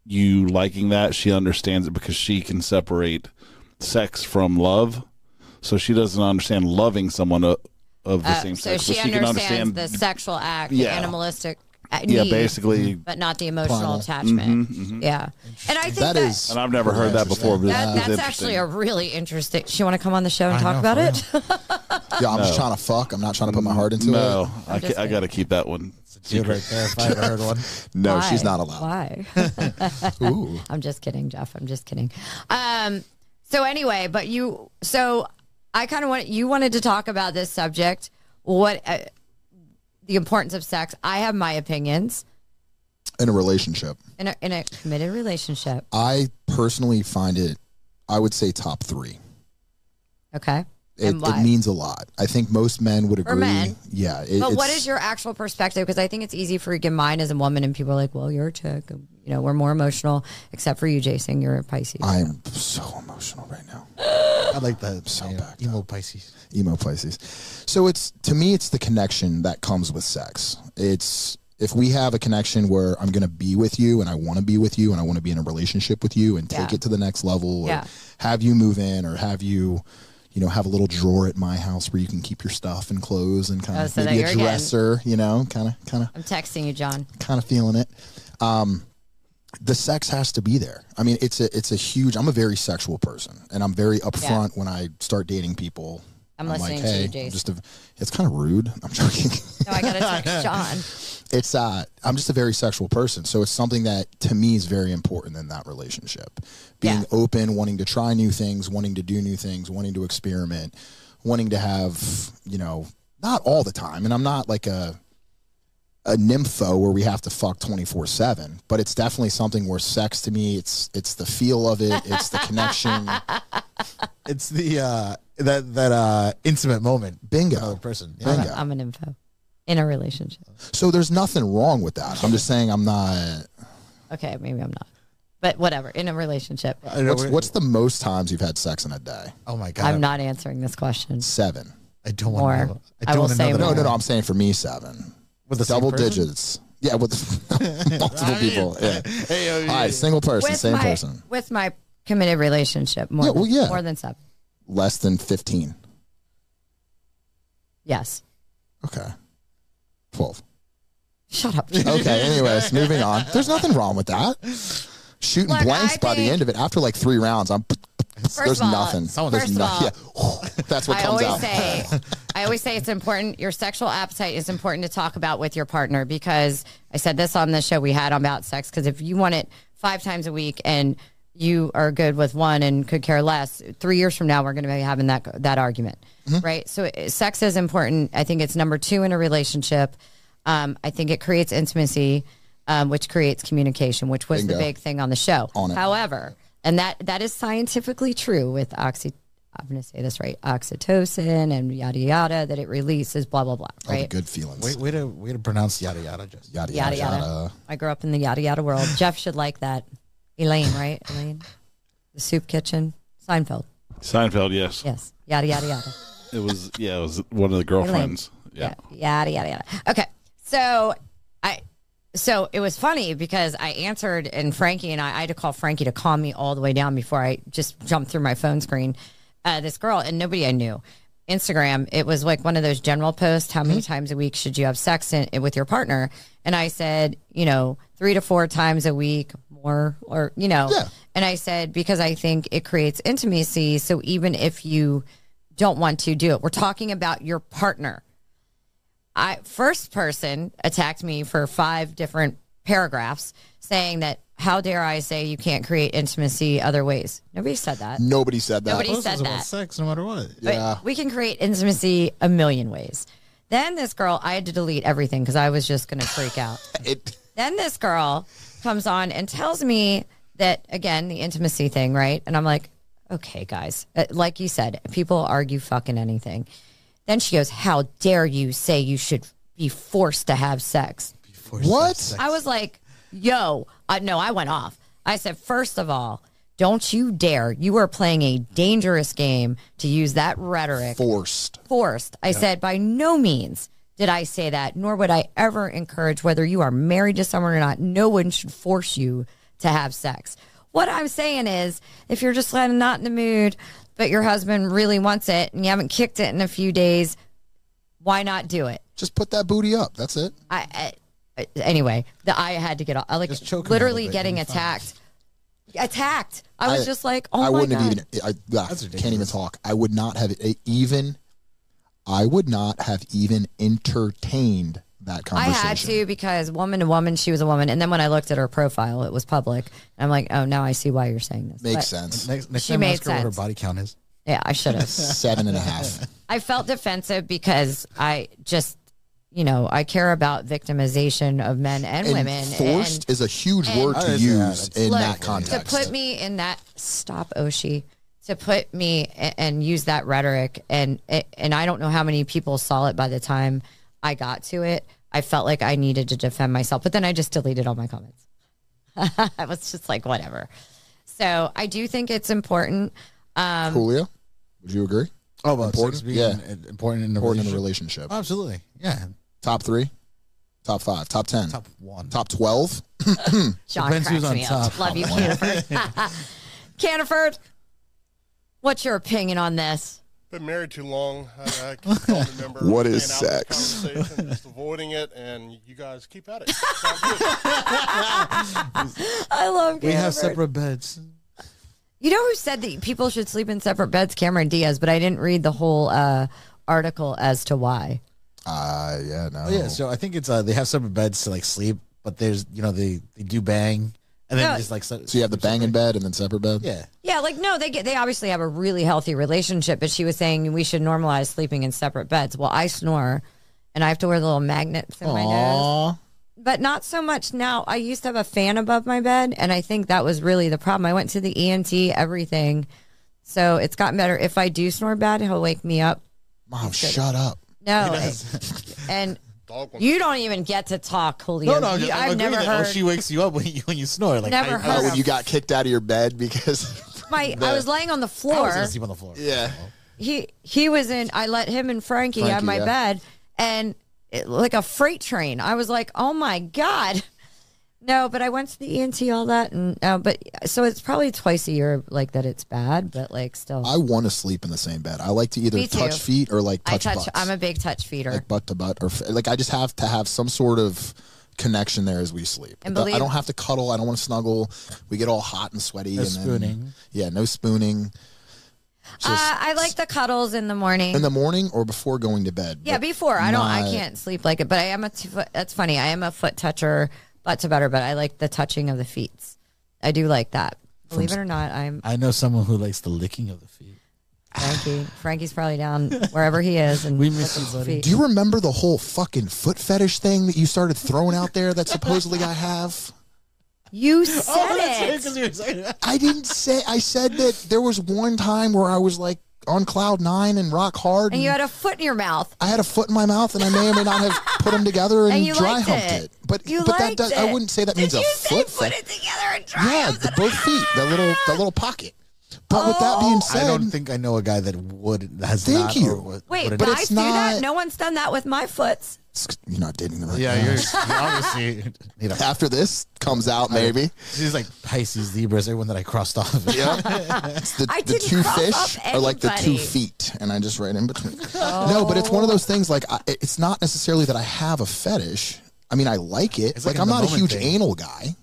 Speaker 5: you liking that. She understands it because she can separate sex from love. So she doesn't understand loving someone of, the
Speaker 1: Uh,
Speaker 5: same
Speaker 1: so
Speaker 5: sex.
Speaker 1: she,
Speaker 5: but she can
Speaker 1: understands
Speaker 5: understand
Speaker 1: the sexual act, the animalistic uh,
Speaker 5: Yeah, basically.
Speaker 1: but not the emotional
Speaker 2: Primal.
Speaker 1: attachment. Yeah, and I think
Speaker 2: That
Speaker 1: that,
Speaker 2: is,
Speaker 5: And I've never heard that before. But
Speaker 1: that, that's actually a really interesting. She want to come on the show and
Speaker 3: I
Speaker 1: talk
Speaker 3: know,
Speaker 1: about it?
Speaker 2: yeah. I'm just trying to fuck. I'm not trying to put my heart into
Speaker 5: no.
Speaker 2: it.
Speaker 5: No,
Speaker 1: I,
Speaker 5: ca- I got to keep that one.
Speaker 3: Dude, right there. If I ever heard one.
Speaker 2: No,
Speaker 1: Why?
Speaker 2: she's not allowed.
Speaker 1: Why?
Speaker 2: Ooh.
Speaker 1: I'm just kidding, Jeff. I'm just kidding. Um. So anyway, but you. So I kind of want you wanted to talk about this subject. What uh, the importance of sex? I have my opinions
Speaker 2: In a relationship,
Speaker 1: in a in a committed relationship.
Speaker 2: I personally find it, I would say top three.
Speaker 1: Okay,
Speaker 2: It, it means a lot. I think most men would agree.
Speaker 1: men.
Speaker 2: Yeah. It,
Speaker 1: but what
Speaker 2: it's-
Speaker 1: is your actual perspective? Because I think it's easy for you to give mine as a woman, and people are like, "Well, you're a chick. You know, we're more emotional." Except for you, Jason. You're a Pisces.
Speaker 2: I am so emotional right now.
Speaker 3: I like that.
Speaker 2: So
Speaker 3: yeah,
Speaker 2: backed
Speaker 3: emo Pisces.
Speaker 2: emo Pisces. So it's to me, it's the connection that comes with sex. It's if we have a connection where I'm going to be with you and I want to be with you and I want to be in a relationship with you and take
Speaker 1: Yeah.
Speaker 2: it to the next level, or
Speaker 1: Yeah.
Speaker 2: have you move in or have you. You know, have a little drawer at my house where you can keep your stuff and clothes and kind
Speaker 1: Oh,
Speaker 2: of
Speaker 1: so
Speaker 2: maybe a dresser. You know, kind of, kind of,
Speaker 1: I'm texting you, John.
Speaker 2: kind of feeling it. Um, the sex has to be there. I mean, it's a it's a huge. I'm a very sexual person, and I'm very upfront when I start dating people.
Speaker 1: I'm
Speaker 2: like,
Speaker 1: listening to
Speaker 2: hey,
Speaker 1: you, Jace.
Speaker 2: just a, it's kind of rude. I'm joking.
Speaker 1: No, I gotta text John.
Speaker 2: it's uh, I'm just a very sexual person, so it's something that to me is very important in that relationship. Being
Speaker 1: Yeah.
Speaker 2: open, wanting to try new things, wanting to do new things, wanting to experiment, wanting to have you know not all the time, and I'm not like a a nympho where we have to fuck 24 7 but it's definitely something where sex to me it's it's the feel of it it's the connection
Speaker 3: It's the uh that that uh intimate moment.
Speaker 2: Bingo.
Speaker 3: with Another person.
Speaker 2: Bingo.
Speaker 1: I'm an nympho in a relationship.
Speaker 2: so there's nothing wrong with that i'm just saying i'm not
Speaker 1: Okay, maybe I'm not, but whatever. In a relationship,
Speaker 2: what's, what's the most times you've had sex in a day
Speaker 3: oh my god!
Speaker 1: I'm not answering this question.
Speaker 2: seven
Speaker 3: I don't want to know.
Speaker 1: I
Speaker 3: don't
Speaker 1: will
Speaker 3: wanna
Speaker 1: say
Speaker 3: know that
Speaker 2: no no no i'm saying for me seven
Speaker 3: with the
Speaker 2: double digits yeah with multiple people yeah
Speaker 3: Hey, oh, yeah.
Speaker 2: right single person
Speaker 1: With
Speaker 2: same
Speaker 1: my
Speaker 2: person
Speaker 1: with my committed relationship, more
Speaker 2: Yeah,
Speaker 1: than,
Speaker 2: well, yeah.
Speaker 1: more than seven.
Speaker 2: Less than 15
Speaker 1: Yes.
Speaker 2: okay 12
Speaker 1: Shut up.
Speaker 2: Okay, anyways, moving on. There's nothing wrong with that. Shooting
Speaker 1: Look,
Speaker 2: blanks
Speaker 1: I
Speaker 2: by the
Speaker 1: think-
Speaker 2: end of it, after like three rounds, I'm there's
Speaker 1: of all,
Speaker 2: nothing.
Speaker 3: someone-
Speaker 2: There's
Speaker 1: first of
Speaker 2: no- yeah. That's what
Speaker 1: I
Speaker 2: comes
Speaker 1: always
Speaker 2: out.
Speaker 1: say, I always say it's important. Your sexual appetite is important to talk about with your partner because I said this on the show we had about sex. Because if you want it five times a week and you are good with one and could care less, three years from now we're going to be having that that argument,
Speaker 2: Mm-hmm.
Speaker 1: right? So sex is important. I think it's number two in a relationship. Um, I think it creates intimacy, um, which creates communication, which was the big thing on the show.
Speaker 2: On it.
Speaker 1: However, and that that is scientifically true with oxy. I'm going to say this right, oxytocin and yada yada that it releases blah blah blah.
Speaker 2: All the
Speaker 1: Right?
Speaker 2: good feelings.
Speaker 3: Wait, way to way to pronounce yada yada. Just
Speaker 2: Yada
Speaker 1: Yada
Speaker 2: yada
Speaker 1: yada.
Speaker 2: yada.
Speaker 1: I grew up in the yada yada world. Jeff should like that. Elaine, right? Elaine, the soup kitchen, Seinfeld.
Speaker 5: Seinfeld, yes.
Speaker 1: Yes, yada yada yada.
Speaker 5: It was yeah, it was one of the girlfriends. Yeah.
Speaker 1: yeah, yada yada yada. Okay, so I, so it was funny because I answered and Frankie and I, I had to call Frankie to calm me all the way down before I just jumped through my phone screen. Uh, this girl and nobody I knew. Instagram, it was like one of those general posts. How many times a week should you have sex in, with your partner? And I said, you know, three to four times a week, more, or you know.
Speaker 2: Yeah.
Speaker 1: And I said because I think it creates intimacy. So even if you don't want to do it, we're talking about your partner. I first person attacked me for five different paragraphs saying that how dare I say you can't create intimacy other ways. Nobody said that.
Speaker 2: Nobody said that.
Speaker 1: Nobody
Speaker 3: This
Speaker 1: said
Speaker 3: is about
Speaker 1: that.
Speaker 3: sex, no matter what.
Speaker 1: But
Speaker 2: Yeah.
Speaker 1: we can create intimacy a million ways. Then this girl, I had to delete everything because I was just going to freak out.
Speaker 2: It,
Speaker 1: then this girl comes on and tells me that again the intimacy thing, right? And I'm like, okay, guys, Uh, like you said, people argue fucking anything. Then she goes, "How dare you say you should be forced to have sex?"
Speaker 3: Before
Speaker 2: What?
Speaker 3: sex.
Speaker 1: I was like, yo, uh, no, I went off. I said, first of all, don't you dare. You are playing a dangerous game to use that rhetoric.
Speaker 2: forced.
Speaker 1: Forced. I said, by no means did I say that, nor would I ever encourage whether you are married to someone or not. No one should force you to have sex. What I'm saying is, if you're just not in the mood, but your husband really wants it and you haven't kicked it in a few days, why not do it?
Speaker 2: Just put that booty up. That's it.
Speaker 1: I, I anyway, the I had to get off. I like
Speaker 3: Just choke him a
Speaker 1: literally getting
Speaker 3: you'll fine.
Speaker 1: Attacked. I was
Speaker 2: I-
Speaker 1: just like, oh
Speaker 2: I
Speaker 1: my
Speaker 2: wouldn't
Speaker 1: god.
Speaker 2: have even. I, ah,
Speaker 3: That's
Speaker 2: can't even talk. I would not have it even. I would not have even entertained that conversation.
Speaker 1: I
Speaker 2: conversation.
Speaker 1: had to because woman to woman, she was a woman, and then when I looked at her profile, it was public. I'm like, oh, now I see why you're saying this.
Speaker 2: Makes
Speaker 1: But
Speaker 2: sense.
Speaker 3: Next, next
Speaker 1: She
Speaker 3: time,
Speaker 1: made
Speaker 3: ask her what her body count is.
Speaker 1: Yeah, I should have.
Speaker 2: Seven and a half.
Speaker 1: I felt defensive because I just, you know, I care about victimization of men and,
Speaker 2: And
Speaker 1: women.
Speaker 2: forced
Speaker 1: and
Speaker 2: is a huge
Speaker 1: and-
Speaker 2: word
Speaker 3: Oh,
Speaker 2: to use in
Speaker 1: Look,
Speaker 2: that context.
Speaker 1: To put me in that stop Oshi, to put me a- and use that rhetoric and and I don't know how many people saw it by the time I got to it. I felt like I needed to defend myself, but then I just deleted all my comments. I was just like whatever. So I do think it's important. Um,
Speaker 2: Julio, would you agree?
Speaker 3: Oh, about
Speaker 2: Important?
Speaker 3: sex being
Speaker 2: Yeah.
Speaker 3: important in the
Speaker 2: Important in a
Speaker 3: relationship.
Speaker 2: relationship.
Speaker 3: Absolutely. Yeah.
Speaker 2: Top three, top five, top ten,
Speaker 3: Top one.
Speaker 2: top twelve.
Speaker 1: John
Speaker 3: Depends who's
Speaker 1: cracks
Speaker 3: on
Speaker 1: me up.
Speaker 3: top.
Speaker 1: Love you, Caniford. Caniford, what's your opinion on this?
Speaker 4: Been married too long. I, I don't remember.
Speaker 2: What is
Speaker 4: staying out of the
Speaker 2: sex?
Speaker 4: Just avoiding it, and you guys keep at it.
Speaker 1: I love
Speaker 3: We have separate beds.
Speaker 1: You know who said that people should sleep in separate beds? Cameron Diaz, but I didn't read the whole uh, article as to why.
Speaker 2: Uh, yeah, no.
Speaker 3: Oh yeah, so I think it's uh they have separate beds to like sleep, but there's you know they they do bang and then
Speaker 1: No.
Speaker 3: just like se-
Speaker 2: So you have the banging bed and then separate bed.
Speaker 3: Yeah.
Speaker 1: Yeah, like no, they get they obviously have a really healthy relationship, but she was saying we should normalize sleeping in separate beds. Well, I snore, and I have to wear the little magnets in my nose,
Speaker 2: Aw.
Speaker 1: but not so much now. I used to have a fan above my bed, and I think that was really the problem. I went to the ENT, everything, so it's gotten better. If I do snore bad, he'll wake me up.
Speaker 2: Mom, shut up.
Speaker 1: No, and
Speaker 4: Dog wants
Speaker 1: you don't even get to talk, Julio.
Speaker 3: No, no,
Speaker 1: You-
Speaker 3: I'm
Speaker 1: I've
Speaker 3: agreeing
Speaker 1: never
Speaker 3: that, oh,
Speaker 1: heard.
Speaker 3: she wakes you up when you when you snore. Like
Speaker 1: Never
Speaker 3: I,
Speaker 1: heard
Speaker 2: Oh, when you got kicked out of your bed because
Speaker 1: my, I was laying on the floor.
Speaker 3: I
Speaker 1: floor.
Speaker 3: was gonna sleep on the floor.
Speaker 2: yeah.
Speaker 1: he he was in i let him and frankie, have my
Speaker 2: yeah.
Speaker 1: bed and it, like a freight train i was like oh my god no but i went to the ent all that and uh, but so it's probably twice a year like that it's bad but like still
Speaker 2: I want to sleep in the same bed. I like to either
Speaker 1: Me too.
Speaker 2: touch feet or like
Speaker 1: i
Speaker 2: touch,
Speaker 1: touch
Speaker 2: butts.
Speaker 1: i'm a big touch feeder
Speaker 2: like butt to butt or like I just have to have some sort of connection there as we sleep.
Speaker 1: And
Speaker 2: I don't have to cuddle. I don't want to snuggle. We get all hot and sweaty.
Speaker 3: No
Speaker 2: and then-
Speaker 3: spooning.
Speaker 2: yeah, no spooning. Just
Speaker 1: uh, i like the cuddles in the morning
Speaker 2: in the morning or before going to bed.
Speaker 1: yeah before i don't i can't sleep like it but i am a t- that's funny i am a foot toucher butt to better, but i like the touching of the feet i do like that believe it or not i'm
Speaker 3: I know someone who likes the licking of the feet.
Speaker 1: Frankie. Frankie's probably down wherever he is, and
Speaker 3: We miss
Speaker 1: licking
Speaker 3: you, buddy.
Speaker 1: feet.
Speaker 2: Do you remember the whole fucking foot fetish thing that you started throwing out there that supposedly I have?
Speaker 1: You oh, said
Speaker 3: Oh,
Speaker 1: it.
Speaker 2: I didn't say. I said that there was one time where I was like on cloud nine and rock hard,
Speaker 1: And you had a foot in your mouth.
Speaker 2: I had a foot in my mouth, and I may or may not have put them together and,
Speaker 1: And
Speaker 2: dry humped
Speaker 1: it.
Speaker 2: it. But
Speaker 1: You
Speaker 2: but that does, I wouldn't say that
Speaker 1: Did
Speaker 2: means a
Speaker 1: you say
Speaker 2: foot.
Speaker 1: put it together and try
Speaker 2: yeah,
Speaker 1: it?
Speaker 2: the both feet, the little that little pocket. But with that being said, I
Speaker 3: don't think I know a guy that would that has
Speaker 2: Thank
Speaker 3: not.
Speaker 2: you.
Speaker 3: Or would,
Speaker 1: Wait,
Speaker 3: would
Speaker 2: But
Speaker 1: guys
Speaker 2: it's
Speaker 1: do that?
Speaker 2: not-
Speaker 1: No one's done that with my foots.
Speaker 2: you're not dating the right
Speaker 3: yeah,
Speaker 2: guy.
Speaker 3: you're, you're obviously. You know,
Speaker 2: After this comes out, maybe.
Speaker 3: she's like Pisces, zebras, everyone that I crossed off.
Speaker 2: Yeah, it's the,
Speaker 1: I
Speaker 2: the
Speaker 1: didn't
Speaker 2: two
Speaker 1: cross
Speaker 2: fish
Speaker 1: off
Speaker 2: are like the two
Speaker 1: anybody.
Speaker 2: feet, and I just right in between. Oh. No, but it's one of those things. Like I, it's not necessarily that I have a fetish. I mean, I like it.
Speaker 3: It's
Speaker 2: like,
Speaker 3: like
Speaker 2: I'm
Speaker 3: the
Speaker 2: not a
Speaker 3: moment
Speaker 2: huge
Speaker 3: thing.
Speaker 2: anal guy,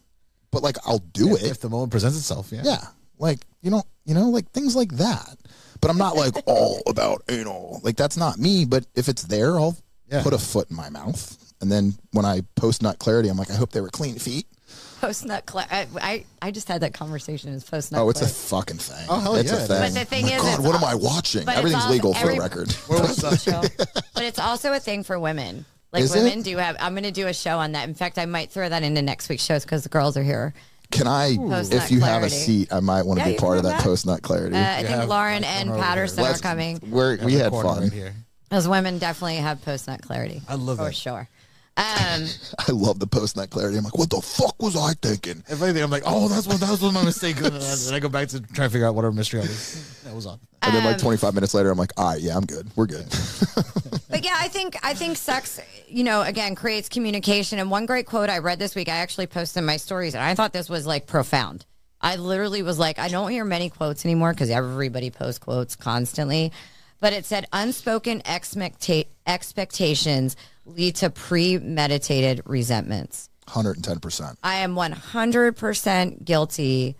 Speaker 2: but like I'll do
Speaker 3: if,
Speaker 2: it.
Speaker 3: if the moment presents itself. Yeah.
Speaker 2: yeah, like you know, you know, like things like that. But I'm not like all about anal. Like that's not me. But if it's there, I'll
Speaker 3: Yeah.
Speaker 2: put a foot in my mouth. And then when I post nut clarity, I'm like, I hope they were clean feet.
Speaker 1: Post nut. clarity. I, I I just had that conversation. Is post nut.
Speaker 2: Oh, it's a fucking thing.
Speaker 3: Oh, hell
Speaker 2: it's
Speaker 3: yeah,
Speaker 2: a thing.
Speaker 1: But the thing oh
Speaker 2: My
Speaker 1: is,
Speaker 2: God,
Speaker 1: it's
Speaker 2: what am I watching?
Speaker 1: but
Speaker 2: Everything's
Speaker 1: also
Speaker 2: legal for
Speaker 1: every-
Speaker 2: the record.
Speaker 3: Where was that?
Speaker 1: show. but it's also a thing for women. Like
Speaker 2: Is it?
Speaker 1: women do have. I'm going to do a show on that. In fact, I might throw that into next week's shows because the girls are here.
Speaker 2: Can I,
Speaker 1: Post
Speaker 2: if you have a
Speaker 1: clarity.
Speaker 2: seat, I might want to
Speaker 1: Yeah,
Speaker 2: be
Speaker 1: you
Speaker 2: part
Speaker 1: can
Speaker 2: of that
Speaker 1: back.
Speaker 2: post nut clarity.
Speaker 1: Uh, I think
Speaker 3: have
Speaker 1: Lauren
Speaker 3: my
Speaker 1: and
Speaker 3: phone over here.
Speaker 1: Patterson are
Speaker 2: Let's-
Speaker 1: coming.
Speaker 2: We're, we had
Speaker 3: Recording
Speaker 2: fun.
Speaker 3: right here.
Speaker 1: Those women definitely have post nut clarity.
Speaker 3: I love it.
Speaker 1: for
Speaker 3: that.
Speaker 1: sure. Um,
Speaker 2: I love the post nut clarity. I'm like, what the fuck was I thinking?
Speaker 3: If anything, I'm like, oh, that's what that was my mistake. and then I go back to try to figure out what our mystery was. That was on.
Speaker 2: And then like
Speaker 1: Um,
Speaker 2: 25 minutes later, I'm like, all right, yeah, I'm good. We're good.
Speaker 1: but yeah, I think I think sex, you know, again creates communication. And one great quote I read this week, I actually posted my stories, and I thought this was like profound. I literally was like, I don't hear many quotes anymore because everybody posts quotes constantly. But it said, unspoken expecta- expectations lead to premeditated resentments.
Speaker 2: 110%.
Speaker 1: I am 100% guilty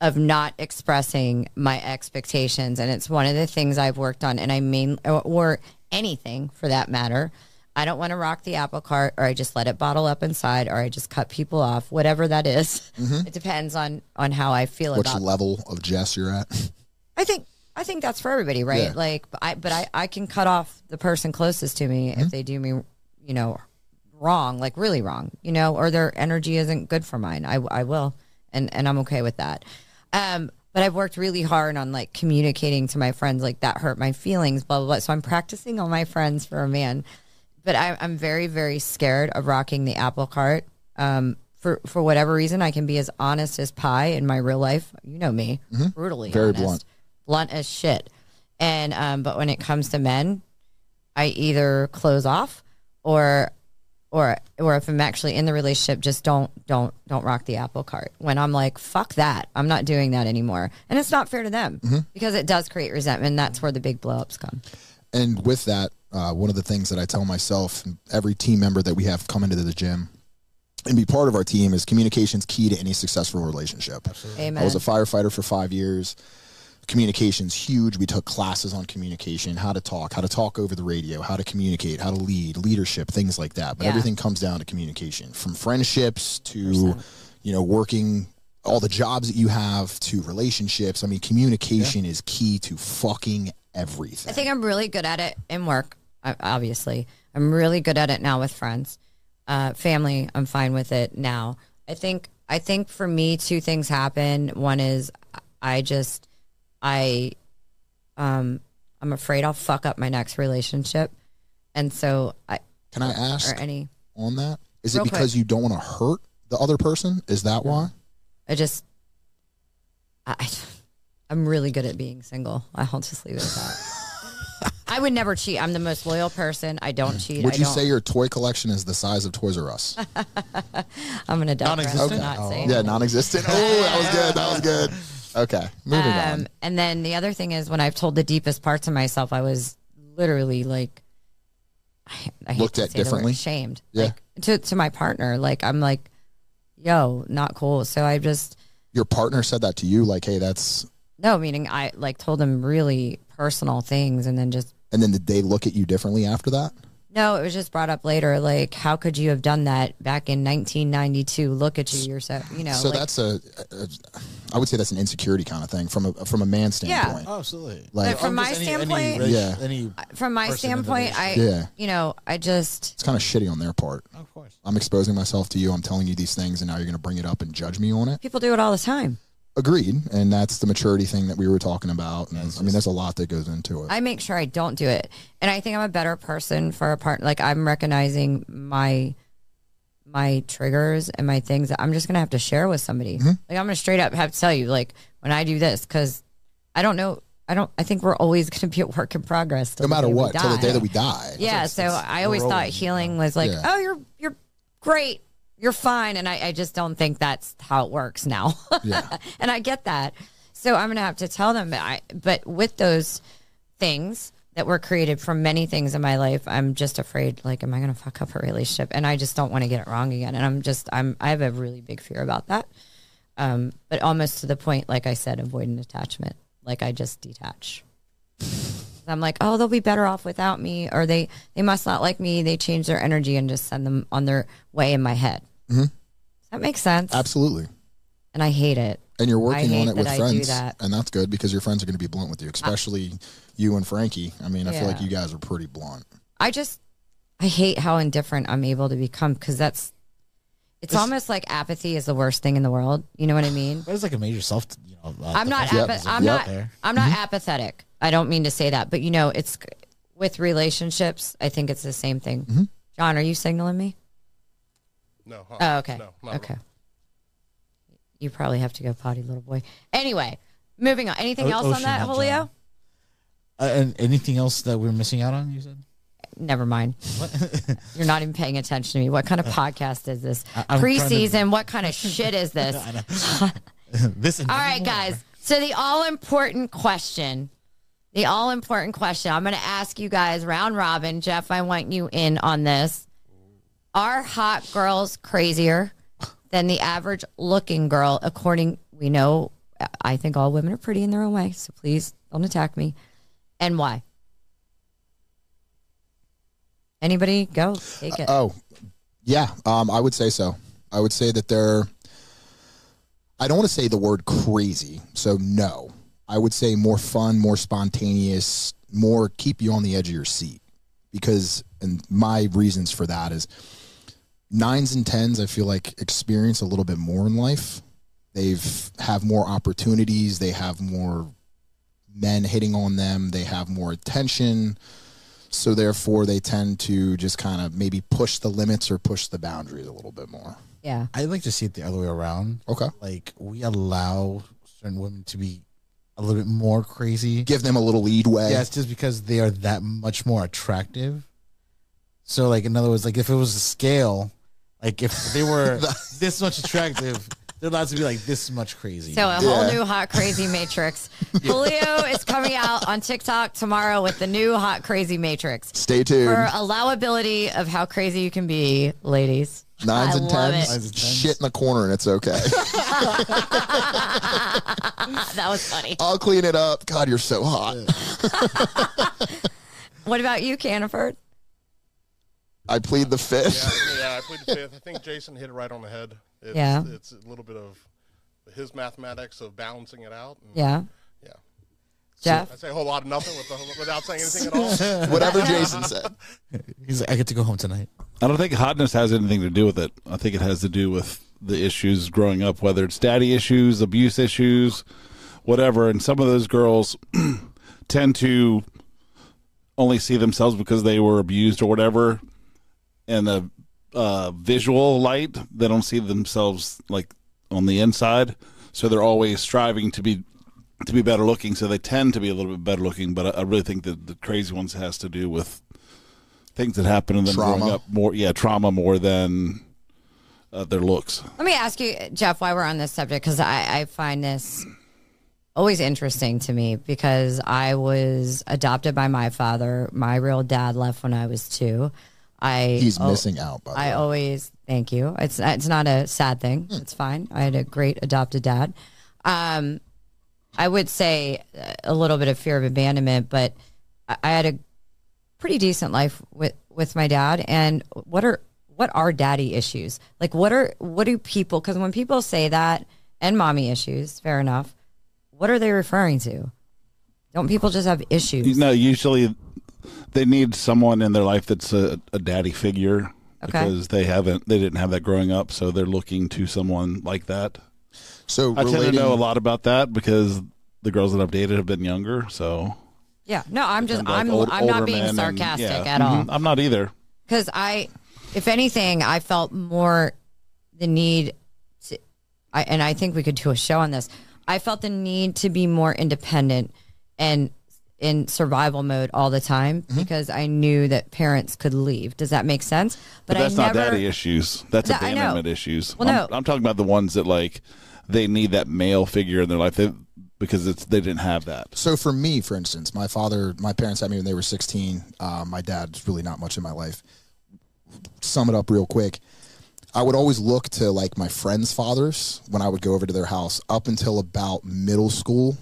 Speaker 1: of not expressing my expectations. And it's one of the things I've worked on. And I mean, or, or anything for that matter. I don't want to rock the apple cart, or I just let it bottle up inside, or I just cut people off, whatever that is. It depends on on how I feel
Speaker 2: Which
Speaker 1: about.
Speaker 2: level of Jess you're at?
Speaker 1: I think I think that's for everybody, right?
Speaker 2: Yeah.
Speaker 1: Like, I but I I can cut off the person closest to me
Speaker 2: Mm-hmm.
Speaker 1: if they do me, you know, wrong, like really wrong, you know, or their energy isn't good for mine. I I will, and and I'm okay with that. Um, but I've worked really hard on like communicating to my friends, like that hurt my feelings, blah blah blah. So I'm practicing on my friends for a man, but I, I'm very very scared of rocking the apple cart. Um, for for whatever reason, I can be as honest as pie in my real life. You know me, brutally
Speaker 2: Mm-hmm. Very
Speaker 1: honest,
Speaker 2: blunt.
Speaker 1: blunt as shit. And um, but when it comes to men, I either close off or or or if I'm actually in the relationship, just don't don't don't rock the apple cart. When I'm like, fuck that, I'm not doing that anymore, and it's not fair to them
Speaker 2: Mm-hmm.
Speaker 1: because it does create resentment. And that's where the big blowups come.
Speaker 2: And with that, uh, one of the things that I tell myself, and every team member that we have come into the gym and be part of our team is communication's key to any successful relationship.
Speaker 1: Amen.
Speaker 2: I was a firefighter for five years. Communication's huge. We took classes on communication, how to talk, how to talk over the radio, how to communicate, how to lead, leadership, things like that. But
Speaker 1: Yeah.
Speaker 2: everything comes down to communication, from friendships to, you know, working all the jobs that you have to relationships. I mean, communication is key to fucking everything.
Speaker 1: I think I'm really good at it in work. Obviously, I'm really good at it now with friends, uh, family. I'm fine with it now. I think. I think for me, two things happen. One is I just, I, um, I'm afraid I'll fuck up my next relationship, and so I
Speaker 2: Can I ask
Speaker 1: or any.
Speaker 2: on that? Is it because
Speaker 1: quick.
Speaker 2: you don't want to hurt the other person? Is that why?
Speaker 1: I just, I, I'm really good at being single. I'll just leave it at that. I would never cheat. I'm the most loyal person. I don't cheat.
Speaker 2: Would
Speaker 1: I
Speaker 2: you
Speaker 1: don't,
Speaker 2: say your toy collection is the size of Toys R Us?
Speaker 1: I'm gonna digress.
Speaker 3: Non-existent?
Speaker 1: Not
Speaker 3: Okay.
Speaker 1: say
Speaker 2: yeah, non-existent. Oh, that was good. That was good. Okay, moving
Speaker 1: Um,
Speaker 2: on.
Speaker 1: and then the other thing is when I've told the deepest parts of myself, I was literally like, I, I hate
Speaker 2: Looked
Speaker 1: to
Speaker 2: at
Speaker 1: say the word,
Speaker 2: differently?
Speaker 1: shamed.
Speaker 2: Yeah.
Speaker 1: Like, to to my partner, like I'm like, yo, not cool. So I just
Speaker 2: Your partner said that to you, like, "Hey, that's,"
Speaker 1: no, meaning I like told him really personal things, and then just
Speaker 2: and then did they look at you differently after that?
Speaker 1: No, it was just brought up later. Like, how could you have done that back in 1992? Look at you, you're so you know.
Speaker 2: so
Speaker 1: like,
Speaker 2: that's a, a, I would say that's an insecurity kind of thing from a from a man standpoint.
Speaker 3: Oh, absolutely.
Speaker 2: Like-
Speaker 1: from my
Speaker 3: Just
Speaker 1: standpoint-
Speaker 3: rela-
Speaker 2: Yeah.
Speaker 3: any,
Speaker 1: from my
Speaker 3: person in the
Speaker 1: standpoint, I
Speaker 2: Yeah.
Speaker 1: you know I just
Speaker 2: It's kind of shitty on their part.
Speaker 3: of course.
Speaker 2: I'm exposing myself to you. I'm telling you these things, and now you're going to bring it up and judge me on it.
Speaker 1: people do it all the time.
Speaker 2: Agreed, and that's the maturity thing that we were talking about. And, I mean, there's a lot that goes into it.
Speaker 1: I make sure I don't do it. And I think I'm a better person for a partner. Like I'm recognizing my my triggers and my things that I'm just gonna have to share with somebody.
Speaker 2: Mm-hmm.
Speaker 1: Like I'm gonna straight up have to tell you, like when I do this, because I don't know. I don't. I think we're always gonna be a work in progress.
Speaker 2: no matter what, till the day that we die.
Speaker 1: Yeah. So I always thought healing was like,
Speaker 2: Yeah.
Speaker 1: oh, you're you're great, you're fine, and I, I just don't think that's how it works now.
Speaker 2: Yeah.
Speaker 1: and I get that. So I'm gonna have to tell them. But I but with those things that were created from many things in my life, I'm just afraid. Like, am I gonna fuck up a relationship? And I just don't want to get it wrong again. And I'm just I'm I have a really big fear about that. Um, but almost to the point, like I said, avoidant attachment. Like I just detach. I'm like, oh, they'll be better off without me, or they they must not like me. They change their energy and just send them on their way in my head.
Speaker 2: Mm-hmm.
Speaker 1: That makes sense?
Speaker 2: Absolutely.
Speaker 1: And I hate it.
Speaker 2: And you're
Speaker 1: I
Speaker 2: working
Speaker 1: hate
Speaker 2: on it with
Speaker 1: that I do
Speaker 2: friends,
Speaker 1: that.
Speaker 2: and that's good because your friends are going to be blunt with you, especially you and Frankie. I mean, I feel like you guys are pretty blunt.
Speaker 1: I just I hate how indifferent I'm able to become because that's it's almost like apathy is the worst thing in the world. You know what I mean?
Speaker 3: But it's like a major self. You know, uh,
Speaker 1: I'm not. Apa-
Speaker 3: mechanism
Speaker 1: I'm
Speaker 2: Yep.
Speaker 1: not.
Speaker 3: there.
Speaker 1: I'm not apathetic. I don't mean to say that, but you know, it's with relationships. I think it's the same thing. John, are you signaling me?
Speaker 4: No. uh,
Speaker 1: Oh, okay.
Speaker 4: No, not
Speaker 1: okay.
Speaker 4: all.
Speaker 1: You probably have to go potty, little boy. Anyway, moving on. Anything
Speaker 3: O-
Speaker 1: else on that,
Speaker 3: not
Speaker 1: Julio?
Speaker 3: John. Uh, and anything else that we're missing out on? You said.
Speaker 1: Never mind. You're not even paying attention to me. What kind of podcast is this?
Speaker 3: I- I'm trying to-
Speaker 1: Preseason. What kind of shit is this?
Speaker 3: this. and
Speaker 1: All right, guys. So the all important question, the all important question. I'm going to ask you guys round robin. Jeff, I want you in on this. Are hot girls crazier than the average looking girl? According, we know, I think all women are pretty in their own way. So please don't attack me. And why? Anybody go take it.
Speaker 2: Oh, yeah. Um, I would say so. I would say that they're. I don't want to say the word crazy, so no. I would say more fun, more spontaneous, more keep you on the edge of your seat. Because, and my reasons for that is nines and tens, I feel like experience a little bit more in life. They've have more opportunities. They have more men hitting on them. They have more attention. So therefore, they tend to just kind of maybe push the limits or push the boundaries a little bit more.
Speaker 1: Yeah.
Speaker 3: I like to see it the other way around.
Speaker 2: Okay.
Speaker 3: Like we allow certain women to be a little bit more crazy.
Speaker 2: Give them a little leadway.
Speaker 3: Yeah, it's just because they are that much more attractive. So, like, in other words, like if it was a scale, like if they were this much attractive, they're allowed to be like this much crazy.
Speaker 1: So a whole
Speaker 2: Yeah.
Speaker 1: new hot crazy matrix. Julio is coming out on TikTok tomorrow with the new hot crazy matrix
Speaker 2: Stay tuned.
Speaker 1: for allowability of how crazy you can be, ladies.
Speaker 2: Nines
Speaker 1: I
Speaker 2: and
Speaker 1: love
Speaker 2: tens,
Speaker 1: it.
Speaker 3: Nines and tens.
Speaker 2: shit in the corner and it's okay.
Speaker 1: That was funny.
Speaker 2: I'll clean it up. God, you're so hot.
Speaker 1: What about you, Caniford?
Speaker 2: I plead the fifth.
Speaker 4: Yeah, yeah, I plead the fifth. I think Jason hit it right on the head. It's,
Speaker 1: Yeah.
Speaker 4: It's a little bit of his mathematics of balancing it out. And,
Speaker 1: Yeah.
Speaker 4: Yeah.
Speaker 1: Jeff?
Speaker 4: I say a whole lot of nothing with the, without saying anything at all.
Speaker 2: Whatever Jason said.
Speaker 3: He's like, I get to go home tonight.
Speaker 5: I don't think hotness has anything to do with it. I think it has to do with the issues growing up, whether it's daddy issues, abuse issues, whatever. And some of those girls tend to only see themselves because they were abused or whatever. And the uh, visual light, they don't see themselves like on the inside. So they're always striving to be to be better looking. So they tend to be a little bit better looking. But I, I really think that the crazy ones has to do with things that happen to them
Speaker 2: Trauma.
Speaker 5: growing up more yeah trauma more than uh, their looks
Speaker 1: Let me ask you, Jeff, why we're on this subject, because I, I find this always interesting to me because I was adopted by my father. My real dad left when I was two. I
Speaker 2: He's
Speaker 1: oh,
Speaker 2: missing out, by the
Speaker 1: I
Speaker 2: way.
Speaker 1: always thank you. It's it's not a sad thing. It's fine. I had a great adopted dad. Um, I would say uh, a little bit of fear of abandonment, but I, I had a pretty decent life with with my dad. And what are what are daddy issues? Like what are what do people? Because when people say that and mommy issues, fair enough. What are they referring to? Don't people just have issues?
Speaker 5: no usually they need someone in their life that's a, a daddy figure
Speaker 1: Okay.
Speaker 5: because they haven't they didn't have that growing up so they're looking to someone like that
Speaker 2: So
Speaker 5: i tend to know a lot about that because the girls that i've dated have been younger so
Speaker 1: yeah. No, I'm just
Speaker 5: like,
Speaker 1: I'm
Speaker 5: old-
Speaker 1: I'm not being
Speaker 5: men and-
Speaker 1: sarcastic
Speaker 5: yeah.
Speaker 1: at all.
Speaker 5: Mhm. i'm not either
Speaker 1: because I, if anything, I felt more the need to, I, and I think we could do a show on this. I felt the need to be more independent and in survival mode all the time
Speaker 5: Mm-hmm.
Speaker 1: because I knew that parents could leave. Does that make sense?
Speaker 5: But, that's
Speaker 1: I
Speaker 5: not
Speaker 1: never,
Speaker 5: daddy issues. That's
Speaker 1: That-
Speaker 5: abandonment issues.
Speaker 1: Well,
Speaker 5: I'm,
Speaker 1: no.
Speaker 5: I'm talking about the ones that like they need that male figure in their life they, because it's they didn't have that.
Speaker 2: So for me, for instance, my father, my parents had me when they were 16. Uh, my dad's really not much in my life. Sum it up real quick. I would always look to like my friends' fathers when I would go over to their house up until about middle school,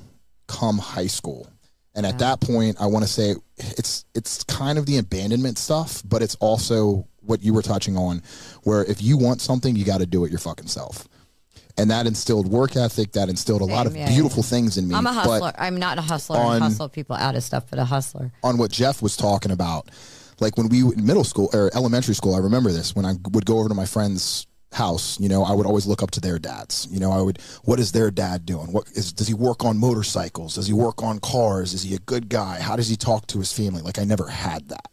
Speaker 2: come high school. And at that point, I want to say it's it's kind of the abandonment stuff, but it's also what you were touching on, where if you want something, you got to do it your fucking self. And that instilled work ethic. That instilled a lot of
Speaker 1: Same, yeah,
Speaker 2: beautiful things in me.
Speaker 1: I'm a hustler. I'm not a hustler. I
Speaker 2: on-
Speaker 1: hustle people out of stuff, but a hustler.
Speaker 2: on what Jeff was talking about. Like when we in middle school or elementary school, I remember this when I would go over to my friend's house. You know, I would always look up to their dads. You know, I would, what is their dad doing? What is? Does he work on motorcycles? Does he work on cars? Is he a good guy? How does he talk to his family? Like I never had that.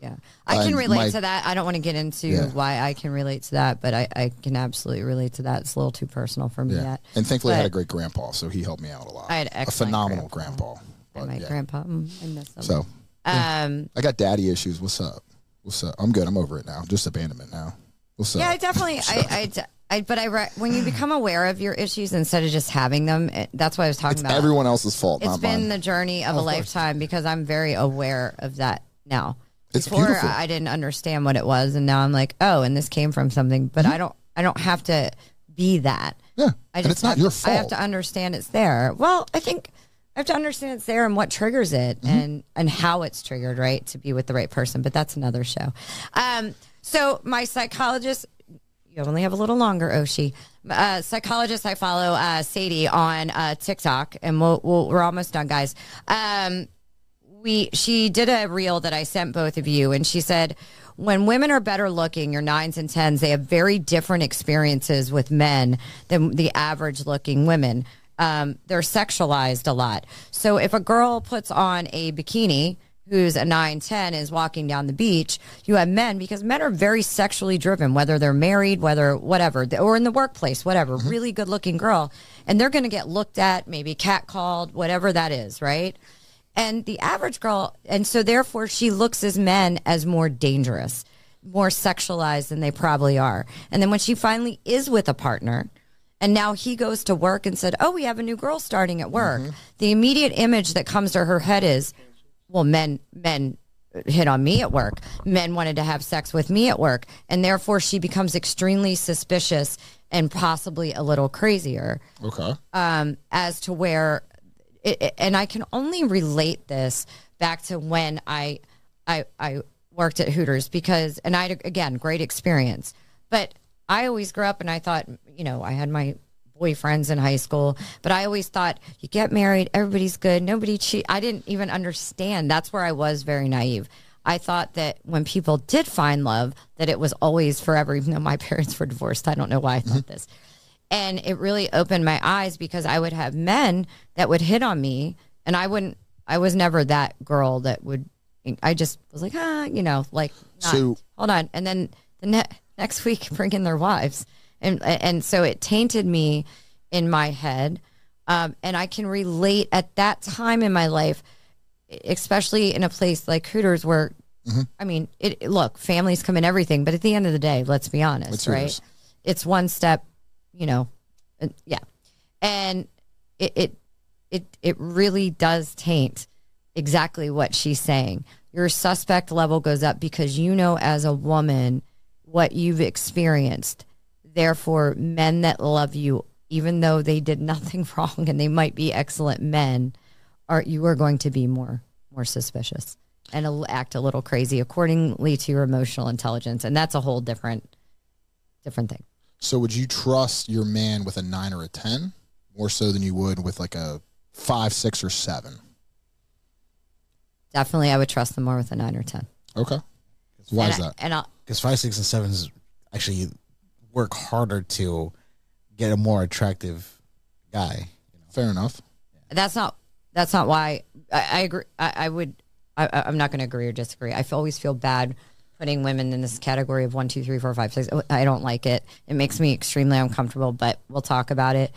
Speaker 1: Yeah. I can relate
Speaker 2: my-
Speaker 1: to that. I don't want to get into
Speaker 2: Yeah.
Speaker 1: why I can relate to that, but I, I can absolutely relate to that. It's a little too personal for me yet.
Speaker 2: And thankfully, I had a great grandpa, so he helped me out a lot.
Speaker 1: I had
Speaker 2: a phenomenal grandpa.
Speaker 1: And
Speaker 2: But,
Speaker 1: my
Speaker 2: yeah.
Speaker 1: grandpa, mm, I miss him.
Speaker 2: So
Speaker 1: um,
Speaker 2: I got daddy issues. What's up? What's up? I'm good. I'm over it now. Just abandonment now. What's up?
Speaker 1: yeah, I definitely, I, I, I, but I, re- when you become aware of your issues instead of just having them, it, that's what I was talking
Speaker 2: it's
Speaker 1: about.
Speaker 2: everyone else's fault,
Speaker 1: It's
Speaker 2: not
Speaker 1: been
Speaker 2: mine.
Speaker 1: the journey of a lifetime because I'm very aware of that now.
Speaker 2: It's
Speaker 1: Before
Speaker 2: beautiful.
Speaker 1: I didn't understand what it was, and now I'm like, oh, and this came from something. But I don't, I don't have to be that.
Speaker 2: yeah,
Speaker 1: I
Speaker 2: and
Speaker 1: just
Speaker 2: it's not
Speaker 1: have,
Speaker 2: your
Speaker 1: I have to understand it's there. Well, I think I have to understand it's there and what triggers it
Speaker 2: Mm-hmm.
Speaker 1: and and how it's triggered, right, to be with the right person. But that's another show. Um, so my psychologist you only have a little longer, Oshi. Uh, psychologist I follow, uh, Sadie on uh, TikTok, and we'll, we'll, we're almost done, guys. Um, we she did a reel that I sent both of you, and she said when women are better looking, your nines and tens, they have very different experiences with men than the average looking women. Um, they're sexualized a lot. So if a girl puts on a bikini who's a 9 10 is walking down the beach you have men because men are very sexually driven whether they're married whether whatever or in the workplace whatever really good looking girl and they're going to get looked at maybe catcalled whatever that is right? And the average girl and so therefore she looks as men as more dangerous more sexualized than they probably are. And then when she finally is with a partner and now he goes to work and said oh we have a new girl starting at work. The immediate image that comes to her head is well men men hit on me at work. Men wanted to have sex with me at work. And therefore she becomes extremely suspicious and possibly a little crazier.
Speaker 2: Okay.
Speaker 1: um, as to where, it, it- and I can only relate this back to when I, I, I worked at Hooters because, and I had again great experience, but I always grew up and I thought, you know, I had my boyfriends in high school, but I always thought you get married, everybody's good, nobody cheat. I didn't even understand. That's where I was very naive. I thought that when people did find love, that it was always forever, even though my parents were divorced. I don't know why I thought this and it really opened my eyes because I would have men that would hit on me, and I wouldn't. I was never that girl that would. I just was like, ah, you know, like. Not,
Speaker 2: So-
Speaker 1: hold on, and then the ne- next week bring in their wives, and and so it tainted me in my head, um, and I can relate at that time in my life, especially in a place like Hooters where. I mean, it look, families come in everything, but at the end of the day, let's be honest,
Speaker 2: It's
Speaker 1: right? It's one step you know, yeah, and it it it it really does taint exactly what she's saying. Your suspect level goes up because you know as a woman what you've experienced. Therefore, men that love you, even though they did nothing wrong and they might be excellent men, are you are going to be more more suspicious and act a little crazy accordingly to your emotional intelligence, and that's a whole different different thing.
Speaker 2: So would you trust your man with a nine or a ten more so than you would with like a five, six, or seven?
Speaker 1: Definitely, I would trust them more with a nine or ten.
Speaker 2: Okay. Why
Speaker 1: and
Speaker 2: is
Speaker 1: I-
Speaker 2: that?
Speaker 1: and I'll,
Speaker 3: Because five, six, and sevens actually work harder to get a more attractive guy.
Speaker 2: Fair enough.
Speaker 1: that's not that's not why I, I agree. I, I would. I, I- I'm not going to agree or disagree. I always feel bad putting women in this category of one, two, three, four, five, six. Oh, I don't like it. It makes me extremely uncomfortable. But we'll talk about it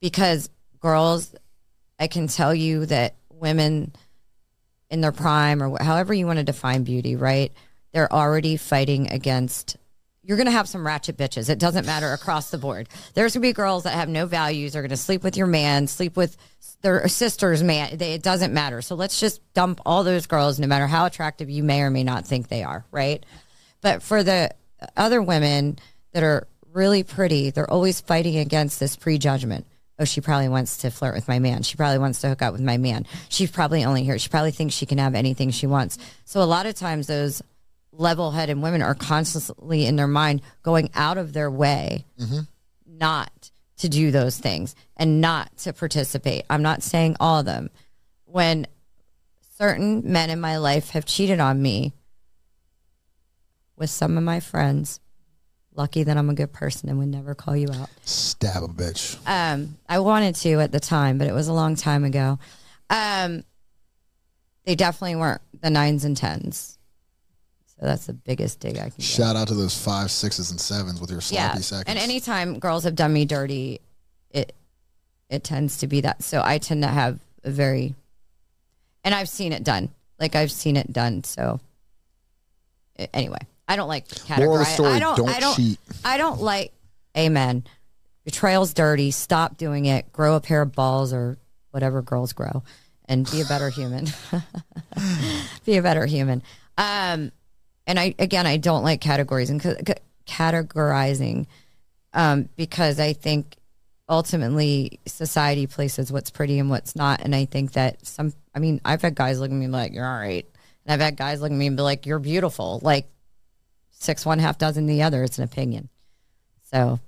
Speaker 1: because girls, I can tell you that women in their prime or however you want to define beauty, right? They're already fighting against. You're going to have some ratchet bitches. It doesn't matter across the board. There's going to be girls that have no values. Are going to sleep with your man, sleep with their sister's man. They, it doesn't matter. So let's just dump all those girls, no matter how attractive you may or may not think they are, right? But for the other women that are really pretty, they're always fighting against this prejudgment. Oh, she probably wants to flirt with my man. She probably wants to hook up with my man. She's probably only here. She probably thinks she can have anything she wants. So a lot of times those level headed women are constantly in their mind going out of their way not to do those things and not to participate. I'm not saying all of them. When certain men in my life have cheated on me with some of my friends, lucky that I'm a good person and would never call you out.
Speaker 2: Stab a bitch.
Speaker 1: Um, I wanted to at the time, but it was a long time ago. Um, they definitely weren't the nines and tens. So that's the biggest dig I can get.
Speaker 2: Shout out to those five, sixes, and sevens with your sloppy seconds.
Speaker 1: And anytime girls have done me dirty, it it tends to be that. So I tend to have a very, and I've seen it done. Like I've seen it done. So anyway, I don't like categorize.
Speaker 2: Story,
Speaker 1: I don't.
Speaker 2: don't
Speaker 1: I don't.
Speaker 2: cheat.
Speaker 1: I don't like. Amen. Betrayal's dirty. Stop doing it. Grow a pair of balls or whatever girls grow, and be a better human. be a better human. Um, and I again, I don't like categories categorizing categorizing um, because I think ultimately society places what's pretty and what's not, and I think that some. I mean, I've had guys look at me like you're all right, and I've had guys look at me and be like you're beautiful, like six one half dozen the other. It's an opinion. So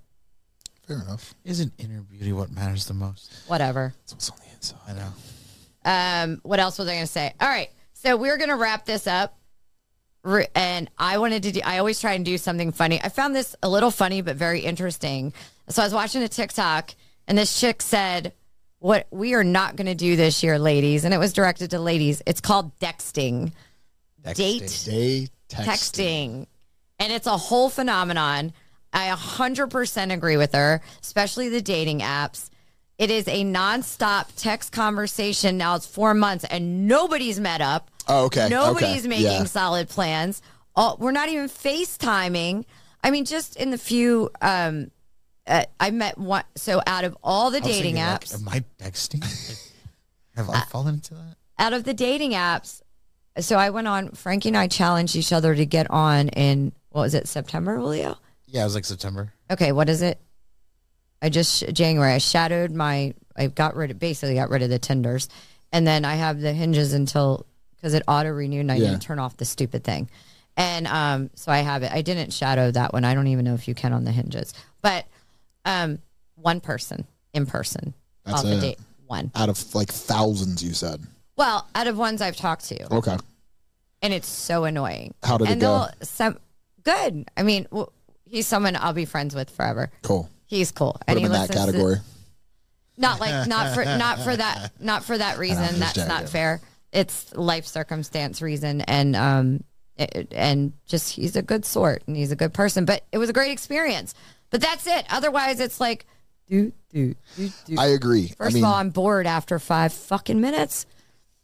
Speaker 2: Fair enough.
Speaker 3: Isn't inner beauty what matters the most?
Speaker 1: whatever.
Speaker 2: That's what's on the inside.
Speaker 3: I know.
Speaker 1: Um, what else was I going to say? All right, so we're going to wrap this up. And I wanted to do. I always try and do something funny. I found this a little funny, but very interesting. So I was watching a TikTok, and this chick said, "What we are not going to do this year, ladies," and it was directed to ladies. It's called dexting, date
Speaker 2: Day texting.
Speaker 1: texting. And it's a whole phenomenon. I 100% agree with her, especially the dating apps. It is a nonstop text conversation. Now it's four months and nobody's met up.
Speaker 2: Oh, okay.
Speaker 1: Nobody's
Speaker 2: okay.
Speaker 1: making
Speaker 2: Yeah.
Speaker 1: solid plans. All, we're not even FaceTiming. I mean, just in the few, um, uh, I met one. So out of all the
Speaker 3: was
Speaker 1: dating
Speaker 3: thinking, like,
Speaker 1: apps,
Speaker 3: am I texting? Have I fallen into that?
Speaker 1: out of the dating apps, so I went on. Frankie and I challenged each other to get on in what was it, September, Julio?
Speaker 3: Yeah, it was like September.
Speaker 1: Okay, what is it? I just January. I shadowed my. I got rid of basically got rid of the Tinders, and then I have the hinges until because it auto renewed and I
Speaker 2: Yeah.
Speaker 1: didn't turn off the stupid thing, and um, so I have it. I didn't shadow that one. I don't even know if you can on the hinges, but um, one person in person
Speaker 2: That's
Speaker 1: a
Speaker 2: it.
Speaker 1: date. One.
Speaker 2: Out of like thousands, you said.
Speaker 1: Well, out of ones I've talked to,
Speaker 2: Okay.
Speaker 1: and it's so annoying.
Speaker 2: How did it
Speaker 1: and
Speaker 2: go?
Speaker 1: some good. I mean, w- he's someone I'll be friends with forever.
Speaker 2: Cool.
Speaker 1: He's cool.
Speaker 2: Put
Speaker 1: and
Speaker 2: him
Speaker 1: he
Speaker 2: in that
Speaker 1: listens to-
Speaker 2: category.
Speaker 1: not like not for not for that not for that reason. That's not fair. It's life circumstance reason, and um, it, and just he's a good sort and he's a good person. But it was a great experience. But that's it. Otherwise, it's like, do do do do.
Speaker 2: I agree.
Speaker 1: First
Speaker 2: I mean,
Speaker 1: of all, I'm bored after five fucking minutes.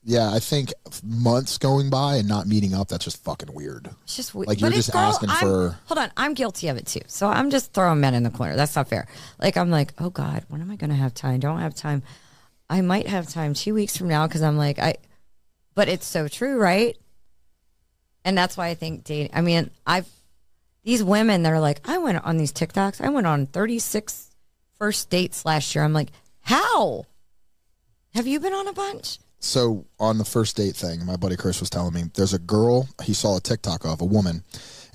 Speaker 2: Yeah, I think months going by and not meeting up, that's just fucking weird.
Speaker 1: It's just weird.
Speaker 2: Like, you're just
Speaker 1: girl-
Speaker 2: asking
Speaker 1: I'm-
Speaker 2: for-
Speaker 1: Hold on, I'm guilty of it too. So I'm just throwing men in the corner. That's not fair. Like I'm like, oh God, when am I going to have time? Don't have time. I might have time two weeks from now because I'm like I. But it's so true, right? And that's why I think dating. I mean, I've these women. They're like, I went on these TikToks. I went on 36 first dates last year. I'm like, how? Have you been on a bunch?
Speaker 2: So on the first date thing, my buddy Chris was telling me there's a girl he saw a TikTok of a woman,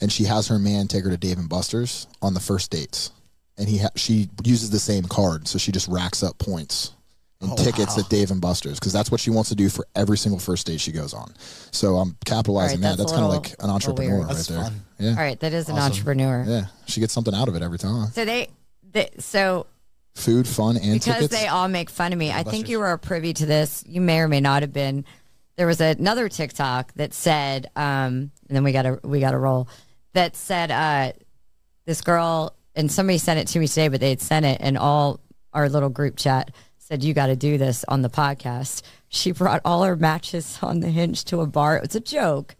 Speaker 2: and she has her man take her to Dave and Buster's on the first dates, and he ha- she uses the same card, so she just racks up points and oh, tickets at Dave and Buster's because that's what she wants to do for every single first date she goes on. So I'm capitalizing
Speaker 1: All right,
Speaker 2: that.
Speaker 1: that's
Speaker 2: That's kind of like an entrepreneur
Speaker 1: weird.
Speaker 2: right
Speaker 3: That's
Speaker 2: there.
Speaker 3: fun.
Speaker 2: Yeah,
Speaker 1: All right, that is an entrepreneur.
Speaker 2: yeah. She gets something out of it every time.
Speaker 1: So they, they so
Speaker 2: Food, fun, and
Speaker 1: because
Speaker 2: tickets.
Speaker 1: they all make fun of me. I think you were privy to this. You may or may not have been. There was another TikTok that said, um, and then we got a we got a roll. That said, uh, this girl and somebody sent it to me today, but they had sent it, and all our little group chat said you got to do this on the podcast. She brought all her matches on the hinge to a bar. It was a joke.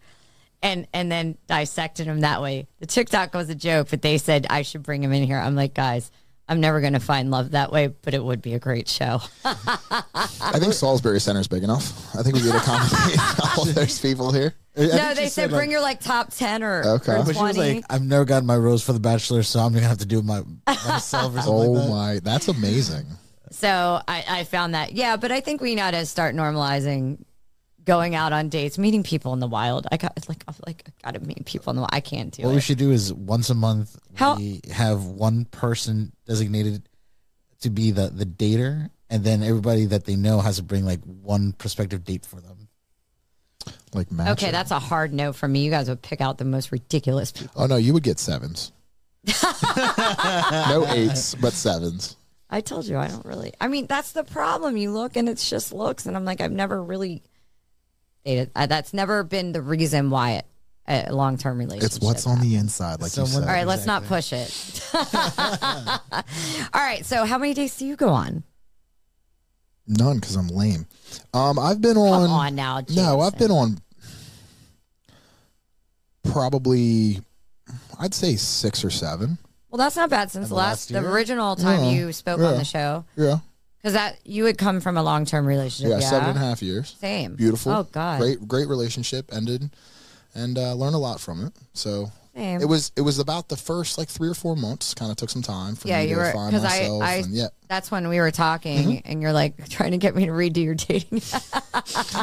Speaker 1: And and then dissected them that way. The TikTok was a joke, but they said I should bring him in here. I'm like, guys, I'm never going to find love that way, but it would be a great show.
Speaker 2: I think Salisbury Center's big enough. I think we get accommodate all those people here.
Speaker 1: no, they said bring your like top 10 or,
Speaker 2: Okay.
Speaker 1: or
Speaker 2: But
Speaker 3: But she was
Speaker 1: 20.
Speaker 3: like, I've never gotten my rose for the bachelor, so I'm gonna have to do my myself or something
Speaker 2: Oh
Speaker 3: like that.
Speaker 2: my, that's amazing.
Speaker 1: so I, I found that. Yeah, but I think we got to start normalizing going out on dates, meeting people in the wild. I got like, I'm like, I got to meet people in the wild. I can't do
Speaker 3: What
Speaker 1: it.
Speaker 3: we should do is once a month
Speaker 1: How-
Speaker 3: we have one person designated to be the the dater, and then everybody that they know has to bring like one prospective date for them.
Speaker 2: Like match
Speaker 1: okay, that's a hard no for me. You guys would pick out the most ridiculous people.
Speaker 2: Oh no, you would get sevens. no eights, but sevens.
Speaker 1: I told you I don't really. I mean, that's the problem. You look and it's just looks, and I'm like, I've never really dated. Uh, that's never been the reason why it, a long term relationship.
Speaker 2: It's what's on the inside, like you said.
Speaker 1: All right, let's not push it. All right, so how many days do you go on?
Speaker 2: None because I'm lame. Um, I've been on.
Speaker 1: Come on now,
Speaker 2: No, I've been on. Probably, I'd say six or seven.
Speaker 1: Well, that's not bad since
Speaker 3: the
Speaker 1: last,
Speaker 3: last
Speaker 1: the original time
Speaker 2: Yeah,
Speaker 1: you spoke on the show
Speaker 2: Yeah,
Speaker 1: because that you would come from a long term relationship.
Speaker 2: yeah,
Speaker 1: Yeah,
Speaker 2: seven and a half years.
Speaker 1: Same.
Speaker 2: Beautiful.
Speaker 1: Oh God.
Speaker 2: Great, great relationship ended, and uh, learned a lot from it. So
Speaker 1: Same.
Speaker 2: it was it was about the first like three or four months. Kind of took some time for
Speaker 1: yeah,
Speaker 2: me
Speaker 1: you
Speaker 2: to
Speaker 1: were
Speaker 2: find
Speaker 1: because I. I
Speaker 2: and yeah,
Speaker 1: that's when we were talking,
Speaker 2: Mm-hmm.
Speaker 1: and you're like trying to get me to redo your dating.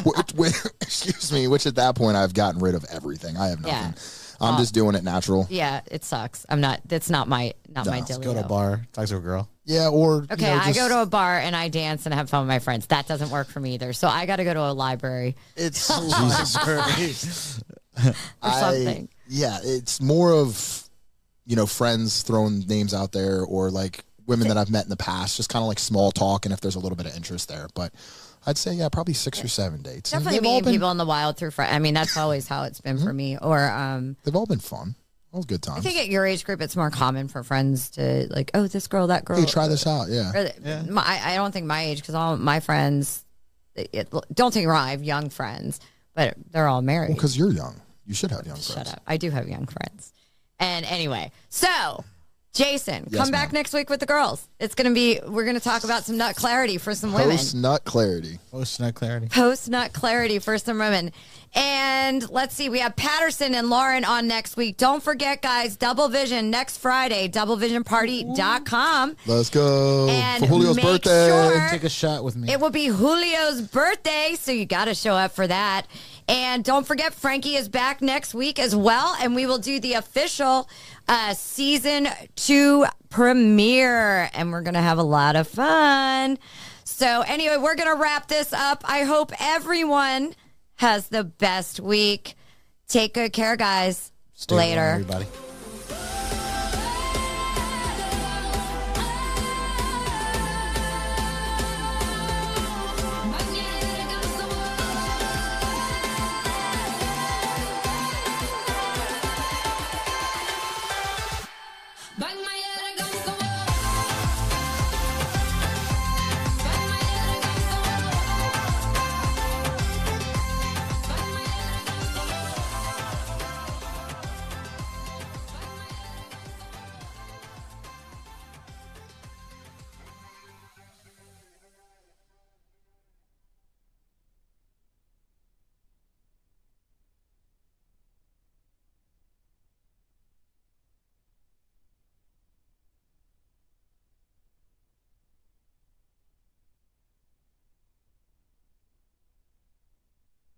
Speaker 2: which, which, excuse me, which at that point I've gotten rid of everything. I have nothing.
Speaker 1: Yeah.
Speaker 2: Nothing. I'm uh, just doing it natural.
Speaker 1: Yeah, it sucks. I'm not. That's not my not my
Speaker 2: No,
Speaker 1: deal.
Speaker 3: Go to a bar, talk to a girl.
Speaker 2: Yeah, or
Speaker 1: Okay,
Speaker 2: you know,
Speaker 1: I
Speaker 2: just-
Speaker 1: go to a bar and I dance and have fun with my friends. That doesn't work for me either. So I got to go to a library
Speaker 2: It's
Speaker 3: Jesus
Speaker 1: or
Speaker 2: I-
Speaker 1: something.
Speaker 2: yeah, it's more of you know friends throwing names out there or like women that I've met in the past, just kind of like small talk, and if there's a little bit of interest there. But I'd say yeah, probably six or seven dates. And
Speaker 1: Definitely
Speaker 2: they've all
Speaker 1: meeting
Speaker 2: been,
Speaker 1: people in the wild through friends. I mean, that's always how it's been for me. Or um,
Speaker 2: They've all been fun. All good times.
Speaker 1: I
Speaker 2: times.
Speaker 1: think at your age group, it's more common for friends to like, oh, this girl, that girl.
Speaker 2: Hey, try this out. Yeah.
Speaker 1: Or, my, I I don't think my age because all my friends. It, it- don't take me wrong, I have young friends, but they're all married.
Speaker 2: Because you're young, you should have young
Speaker 1: Shut
Speaker 2: friends.
Speaker 1: up. I do have young friends. And anyway, so Jason,
Speaker 2: Yes,
Speaker 1: come back
Speaker 2: ma'am.
Speaker 1: next week with the girls. It's going to be, we're going to talk about some nut clarity for some women.
Speaker 2: Post nut clarity.
Speaker 3: Post nut clarity.
Speaker 1: Post nut clarity for some women. And let's see, we have Patterson and Lauren on next week. Don't forget, guys, Double Vision next Friday, doublevisionparty.com.
Speaker 2: Let's go
Speaker 1: And
Speaker 2: for Julio's
Speaker 1: make
Speaker 2: birthday.
Speaker 1: sure-
Speaker 3: Take a shot with me.
Speaker 1: It will be Julio's birthday, so you got to show up for that. And don't forget, Frankie is back next week as well, and we will do the official uh, season two premiere, and we're going to have a lot of fun. So, anyway, we're going to wrap this up. I hope everyone has the best week. Take good care, guys.
Speaker 3: Stay
Speaker 1: Later.
Speaker 3: everybody.